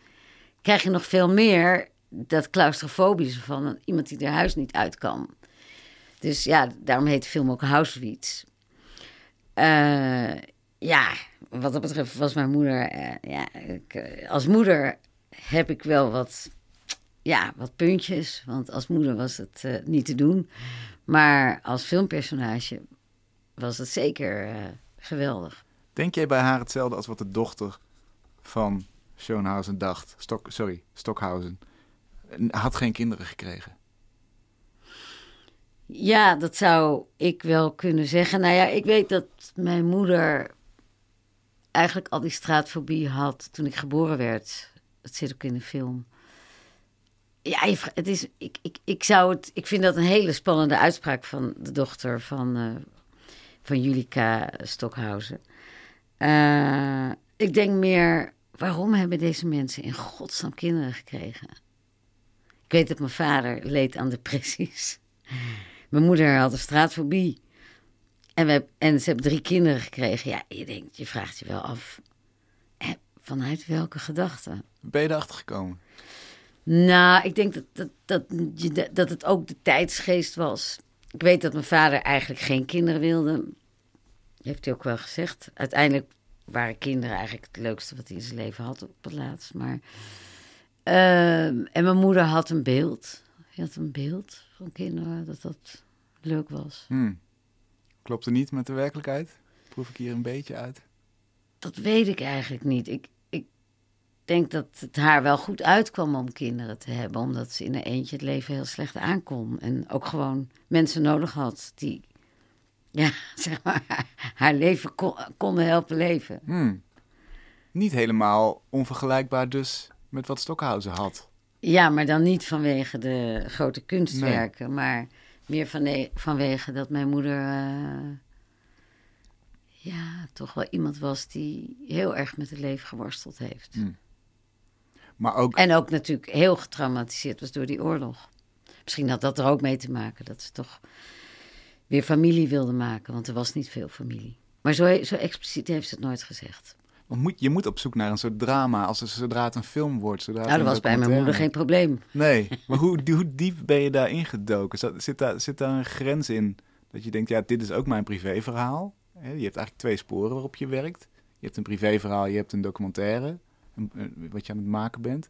krijg je nog veel meer dat claustrofobische van iemand die er huis niet uit kan. Dus ja, daarom heet de film ook Houseweeds. Uh, ja, wat dat betreft was mijn moeder... Uh, ja, ik, eh, als moeder heb ik wel wat, ja, wat puntjes. Want als moeder was het niet te doen. Maar als filmpersonage was het zeker geweldig. Denk jij bij haar hetzelfde als wat de dochter van Schoenhausen dacht? Stok, sorry, Stockhausen. Had geen kinderen gekregen. Ja, dat zou ik wel kunnen zeggen. Nou ja, ik weet dat mijn moeder eigenlijk al die straatfobie had toen ik geboren werd. Dat zit ook in de film. Ja, het is, ik, ik, ik, zou het, ik vind dat een hele spannende uitspraak van de dochter van, uh, van Julika Stockhausen. Uh, ik denk meer, waarom hebben deze mensen in godsnaam kinderen gekregen? Ik weet dat mijn vader leed aan depressies. Mijn moeder had een straatfobie. En, we, en ze hebben drie kinderen gekregen. Ja, je denkt, je vraagt je wel af. Vanuit welke gedachten? Ben je erachter gekomen? Nou, ik denk dat, dat, dat, dat het ook de tijdsgeest was. Ik weet dat mijn vader eigenlijk geen kinderen wilde. Heeft hij ook wel gezegd. Uiteindelijk waren kinderen eigenlijk het leukste wat hij in zijn leven had op het laatst. Maar, uh, en mijn moeder had een beeld. Hij had een beeld van kinderen dat dat leuk was. Hmm. Klopt er niet met de werkelijkheid? Proef ik hier een beetje uit? Dat weet ik eigenlijk niet. Ik, ik denk dat het haar wel goed uitkwam om kinderen te hebben, omdat ze in een eentje het leven heel slecht aankon. En ook gewoon mensen nodig had die ja, *laughs* zeg maar, haar leven kon, konden helpen leven. Hmm. Niet helemaal onvergelijkbaar dus met wat Stockhausen had. Ja, maar dan niet vanwege de grote kunstwerken, maar meer van vanwege dat mijn moeder uh, ja, toch wel iemand was die heel erg met het leven geworsteld heeft. Hmm. Maar ook... En ook natuurlijk heel getraumatiseerd was door die oorlog. Misschien had dat er ook mee te maken, dat ze toch weer familie wilde maken, want er was niet veel familie. Maar zo, zo expliciet heeft ze het nooit gezegd. Want moet, je moet op zoek naar een soort drama, als, zodra het een film wordt. Zodra nou, dat was bij mijn moeder geen probleem. Nee, *laughs* maar hoe, hoe diep ben je daar ingedoken? Zit daar, zit daar een grens in dat je denkt, ja, dit is ook mijn privéverhaal? Je hebt eigenlijk twee sporen waarop je werkt. Je hebt een privéverhaal, je hebt een documentaire, wat je aan het maken bent.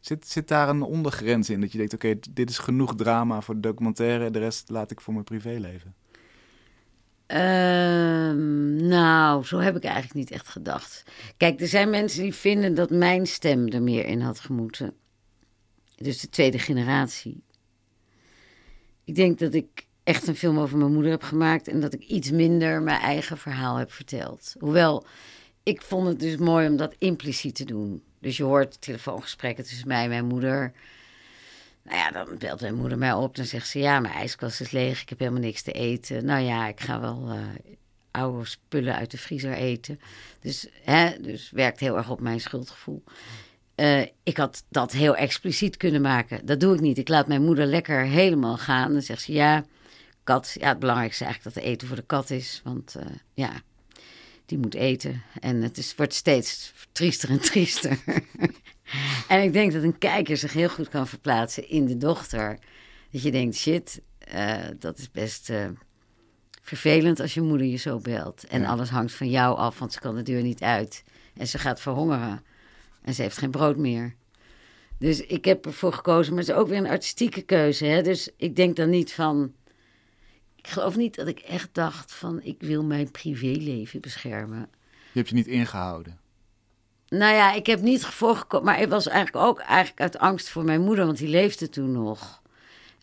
Zit, zit daar een ondergrens in dat je denkt, oké, dit is genoeg drama voor de documentaire, de rest laat ik voor mijn privéleven? Ehm, nou, zo heb ik eigenlijk niet echt gedacht. Kijk, er zijn mensen die vinden dat mijn stem er meer in had gemoeten. Dus de tweede generatie. Ik denk dat ik echt een film over mijn moeder heb gemaakt en dat ik iets minder mijn eigen verhaal heb verteld. Hoewel, ik vond het dus mooi om dat impliciet te doen. Dus je hoort telefoongesprekken tussen mij en mijn moeder. Nou ja, dan belt mijn moeder mij op. Dan zegt ze: Ja, mijn ijskast is leeg. Ik heb helemaal niks te eten. Nou ja, ik ga wel uh, oude spullen uit de vriezer eten. Dus, hè, dus werkt heel erg op mijn schuldgevoel. Uh, ik had dat heel expliciet kunnen maken. Dat doe ik niet. Ik laat mijn moeder lekker helemaal gaan. Dan zegt ze: Ja, kat. Ja, het belangrijkste is eigenlijk dat er eten voor de kat is. Want uh, ja, die moet eten. En het is, wordt steeds triester en triester. *laughs* en ik denk dat een kijker zich heel goed kan verplaatsen in de dochter. Dat je denkt, shit, uh, dat is best uh, vervelend als je moeder je zo belt. En ja. alles hangt van jou af, want ze kan de deur niet uit. En ze gaat verhongeren. En ze heeft geen brood meer. Dus ik heb ervoor gekozen, maar het is ook weer een artistieke keuze. Hè? Dus ik denk dan niet van... Ik geloof niet dat ik echt dacht van ik wil mijn privéleven beschermen. Je hebt je niet ingehouden. Nou ja, ik heb niet voorgekomen, maar het was eigenlijk ook eigenlijk uit angst voor mijn moeder, want die leefde toen nog.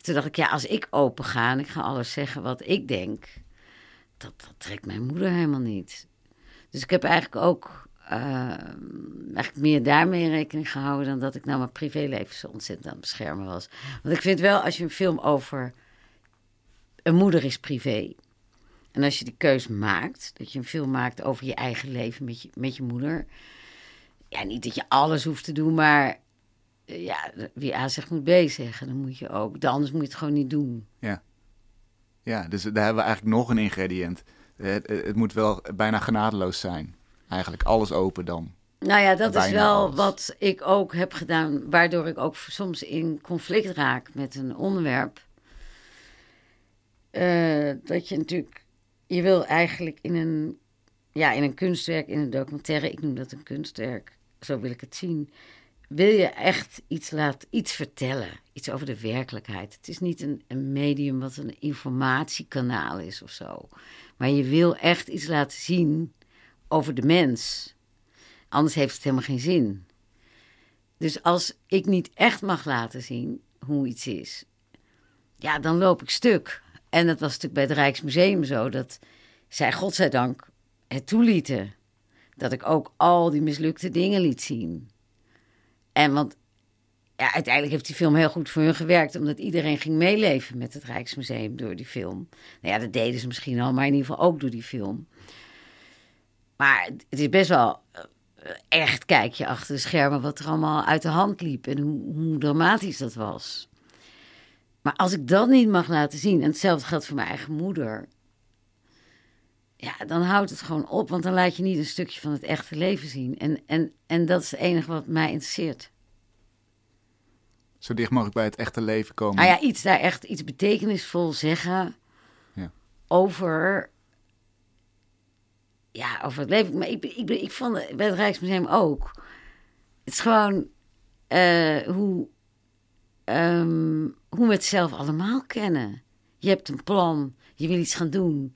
Toen dacht ik, ja, als ik open ga en ik ga alles zeggen wat ik denk, dat, dat trekt mijn moeder helemaal niet. Dus ik heb eigenlijk ook uh, eigenlijk meer daarmee rekening gehouden dan dat ik nou mijn privéleven zo ontzettend aan het beschermen was. Want ik vind wel, als je een film over een moeder is privé. En als je die keus maakt, dat je een film maakt over je eigen leven met je, met je moeder. Ja, niet dat je alles hoeft te doen, maar ja, wie A zegt moet B zeggen. Dan moet je ook, anders moet je het gewoon niet doen. Ja, ja dus daar hebben we eigenlijk nog een ingrediënt. Het, het moet wel bijna genadeloos zijn. Eigenlijk alles open dan. Nou ja, dat is wel alles. wat ik ook heb gedaan, waardoor ik ook soms in conflict raak met een onderwerp. Uh, dat je natuurlijk, je wil eigenlijk in een, ja, in een kunstwerk, in een documentaire, ik noem dat een kunstwerk, zo wil ik het zien, wil je echt iets laten, iets vertellen, iets over de werkelijkheid. Het is niet een, een medium wat een informatiekanaal is of zo, maar je wil echt iets laten zien over de mens. Anders heeft het helemaal geen zin. Dus als ik niet echt mag laten zien hoe iets is, ja, dan loop ik stuk. En dat was natuurlijk bij het Rijksmuseum zo, dat zij godzijdank het toelieten. Dat ik ook al die mislukte dingen liet zien. En want ja, uiteindelijk heeft die film heel goed voor hun gewerkt, omdat iedereen ging meeleven met het Rijksmuseum door die film. Nou ja, dat deden ze misschien al, maar in ieder geval ook door die film. Maar het is best wel echt kijk je achter de schermen wat er allemaal uit de hand liep en hoe, hoe dramatisch dat was. Maar als ik dat niet mag laten zien, en hetzelfde geldt voor mijn eigen moeder, ja, dan houdt het gewoon op, want dan laat je niet een stukje van het echte leven zien. En, en, en dat is het enige wat mij interesseert. Zo dicht mogelijk bij het echte leven komen. Nou ja, iets daar echt iets betekenisvol zeggen ja. over, ja, over het leven. Maar ik, ik, ik vond het bij het Rijksmuseum ook. Het is gewoon uh, hoe, um, hoe we het zelf allemaal kennen. Je hebt een plan, je wil iets gaan doen.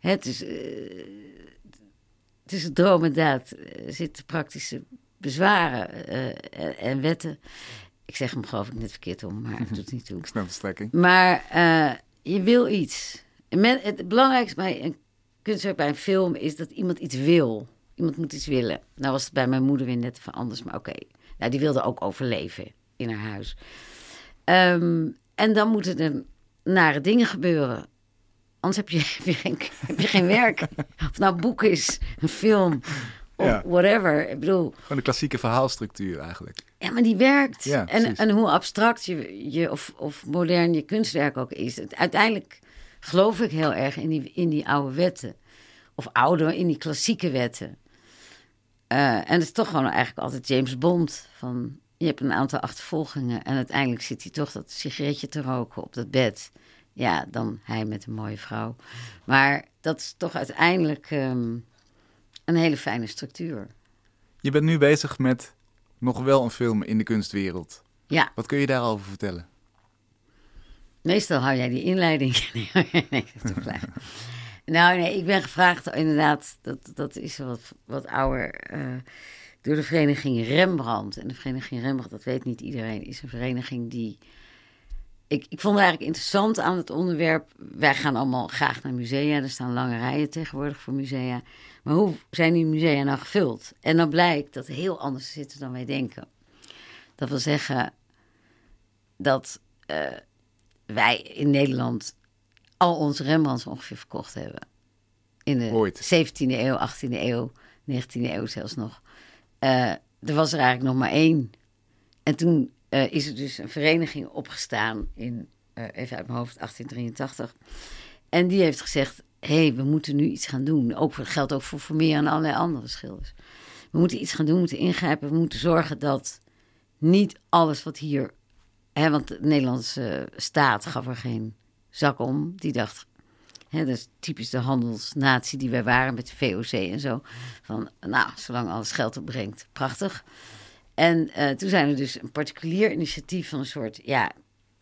Het is, uh, het is een droom en daad. Er zitten praktische bezwaren uh, en wetten. Ik zeg hem geloof ik net verkeerd om, maar het doet niet toe. *laughs* Ik snap de strekking. Maar uh, je wil iets. Men, het belangrijkste bij een kunstwerk, bij een film, is dat iemand iets wil. Iemand moet iets willen. Nou was het bij mijn moeder weer net van anders, maar oké. Okay. Nou, die wilde ook overleven in haar huis. Um, en dan moeten er nare dingen gebeuren. Anders heb je, *laughs* heb je, geen, heb je geen werk. of nou een boek is, een film, of ja. whatever. Ik bedoel... Gewoon de klassieke verhaalstructuur eigenlijk. Ja, maar die werkt. Ja, en, en hoe abstract je, je of, of modern je kunstwerk ook is. Het, uiteindelijk geloof ik heel erg in die, in die oude wetten. Of oude, in die klassieke wetten. Uh, en het is toch gewoon eigenlijk altijd James Bond. Van, je hebt een aantal achtervolgingen en uiteindelijk zit hij toch dat sigaretje te roken op dat bed. Ja, dan hij met een mooie vrouw. Maar dat is toch uiteindelijk um, een hele fijne structuur. Je bent nu bezig met nog wel een film in de kunstwereld. Ja. Wat kun je daarover vertellen? Meestal hou jij die inleiding. *laughs* nee, dat is. Nou, nee, ik ben gevraagd, inderdaad, dat, dat is wat, wat ouder, eh, door de vereniging Rembrandt. En de vereniging Rembrandt, dat weet niet iedereen, is een vereniging die... Ik, ik vond het eigenlijk interessant aan het onderwerp. Wij gaan allemaal graag naar musea. Er staan lange rijen tegenwoordig voor musea. Maar hoe zijn die musea nou gevuld? En dan blijkt dat heel anders zitten dan wij denken. Dat wil zeggen dat uh, wij in Nederland al onze Rembrandts ongeveer verkocht hebben. In de Ooit. 17e eeuw, 18e eeuw, 19e eeuw zelfs nog. Uh, er was er eigenlijk nog maar één. En toen uh, is er dus een vereniging opgestaan in, uh, even uit mijn hoofd, 1883. En die heeft gezegd, hé, hey, we moeten nu iets gaan doen. Ook, dat geldt ook voor Vermeer en allerlei andere schilders. We moeten iets gaan doen, we moeten ingrijpen. We moeten zorgen dat niet alles wat hier... Hè, want de Nederlandse staat gaf er geen zak om. Die dacht, hè, dat is typisch de handelsnatie die wij waren met de VOC en zo. Van, nou, zolang alles geld opbrengt, prachtig. En uh, toen zijn er dus een particulier initiatief van een soort, ja,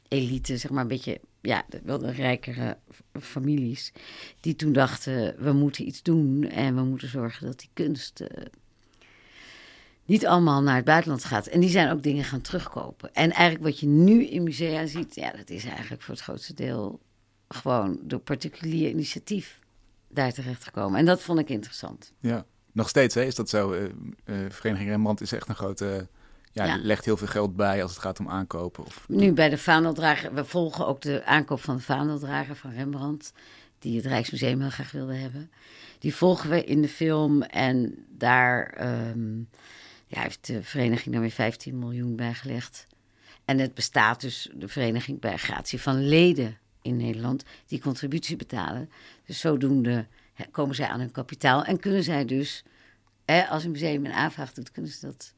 elite, zeg maar een beetje, ja, wel de rijkere families. Die toen dachten, we moeten iets doen en we moeten zorgen dat die kunst... Uh, niet allemaal naar het buitenland gaat. En die zijn ook dingen gaan terugkopen. En eigenlijk wat je nu in musea ziet, ja, dat is eigenlijk voor het grootste deel gewoon door particulier initiatief daar terecht gekomen. En dat vond ik interessant. Ja, nog steeds hè, is dat zo. Uh, uh, Vereniging Rembrandt is echt een grote... Ja, ja, legt heel veel geld bij als het gaat om aankopen. Of... Nu bij de vaandeldrager, we volgen ook de aankoop van de vaandeldrager van Rembrandt, die het Rijksmuseum heel graag wilde hebben. Die volgen we in de film en daar um, ja, heeft de vereniging dan weer 15 miljoen bijgelegd. En het bestaat dus, de vereniging, bij gratie van leden in Nederland die contributie betalen. Dus zodoende komen zij aan hun kapitaal en kunnen zij dus, als een museum een aanvraag doet, kunnen ze dat,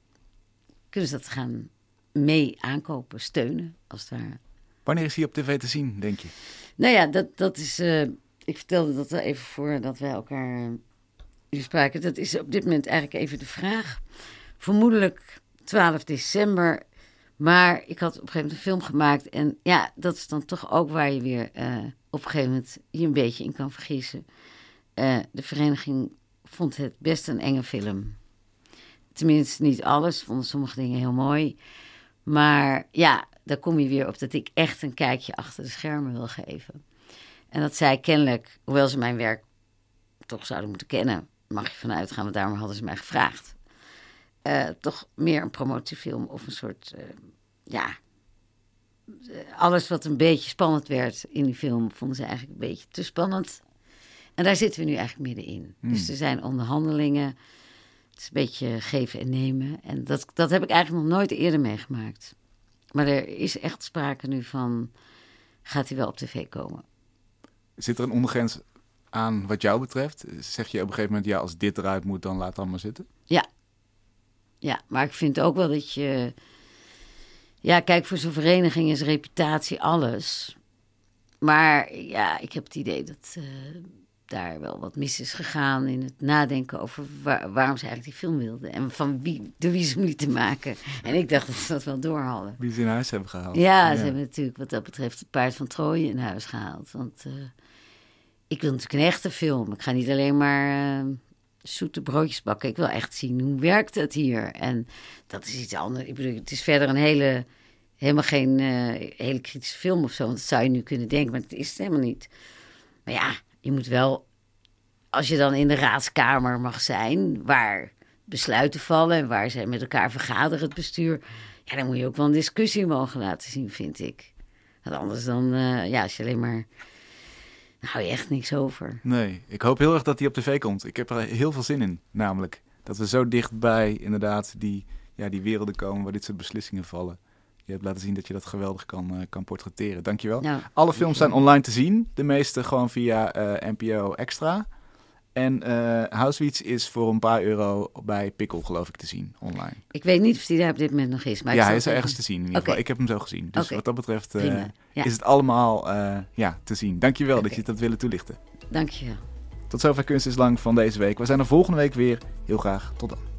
kunnen ze dat gaan mee aankopen, steunen, als het ware. Wanneer is hij op tv te zien, denk je? Nou ja, dat, dat is. Uh, ik vertelde dat wel even voor dat wij elkaar uh, spraken. Dat is op dit moment eigenlijk even de vraag. Vermoedelijk 12 december. Maar ik had op een gegeven moment een film gemaakt. En ja, dat is dan toch ook waar je weer uh, op een gegeven moment je een beetje in kan vergissen. Uh, de vereniging vond het best een enge film. Tenminste, niet alles. Vonden sommige dingen heel mooi. Maar ja, daar kom je weer op dat ik echt een kijkje achter de schermen wil geven. En dat zij kennelijk, hoewel ze mijn werk toch zouden moeten kennen, mag je vanuit gaan, want daarom hadden ze mij gevraagd. Uh, toch meer een promotiefilm of een soort, uh, ja, alles wat een beetje spannend werd in die film, vonden ze eigenlijk een beetje te spannend. En daar zitten we nu eigenlijk middenin. Hmm. Dus er zijn onderhandelingen. Het is een beetje geven en nemen. En dat, dat heb ik eigenlijk nog nooit eerder meegemaakt. Maar er is echt sprake nu van, gaat hij wel op tv komen? Zit er een ondergrens aan wat jou betreft? Zeg je op een gegeven moment, ja, als dit eruit moet, dan laat dan maar zitten? Ja. Ja, maar ik vind ook wel dat je... Ja, kijk, voor zo'n vereniging is reputatie alles. Maar ja, ik heb het idee dat uh, daar wel wat mis is gegaan in het nadenken over waar, waarom ze eigenlijk die film wilden. En van wie, de wie ze lieten maken. *laughs* En ik dacht dat ze dat wel door hadden. Wie ze in huis hebben gehaald. Ja, ja, ze hebben natuurlijk wat dat betreft het paard van Troje in huis gehaald. Want uh, ik wil natuurlijk een echte film. Ik ga niet alleen maar... Uh, zoete broodjes bakken. Ik wil echt zien hoe werkt het hier. En dat is iets anders. Ik bedoel, het is verder een hele, helemaal geen uh, hele kritische film of zo. Want dat zou je nu kunnen denken, maar het is het helemaal niet. Maar ja, je moet wel, als je dan in de raadskamer mag zijn, waar besluiten vallen en waar zij met elkaar vergaderen, het bestuur. Ja, dan moet je ook wel een discussie mogen laten zien, vind ik. Want anders dan, uh, ja, als je alleen maar daar hou je echt niks over. Nee, ik hoop heel erg dat hij op tv komt. Ik heb er heel veel zin in, namelijk. Dat we zo dichtbij inderdaad die, ja, die werelden komen waar dit soort beslissingen vallen. Je hebt laten zien dat je dat geweldig kan, uh, kan portretteren. Dankjewel. Nou, Alle films zijn online te zien. De meeste gewoon via uh, NPO Extra. En uh, Housewits is voor een paar euro bij Pikkel, geloof ik, te zien online. Ik weet niet of die daar op dit moment nog is. Maar ja, hij is er ergens te zien in ieder geval. Okay. Ik heb hem zo gezien. Dus okay. wat dat betreft uh, ja. is het allemaal uh, ja, te zien. Dankjewel okay. dat je dat willen toelichten. Dankjewel. Tot zover Kunst is Lang van deze week. We zijn er volgende week weer. Heel graag. Tot dan.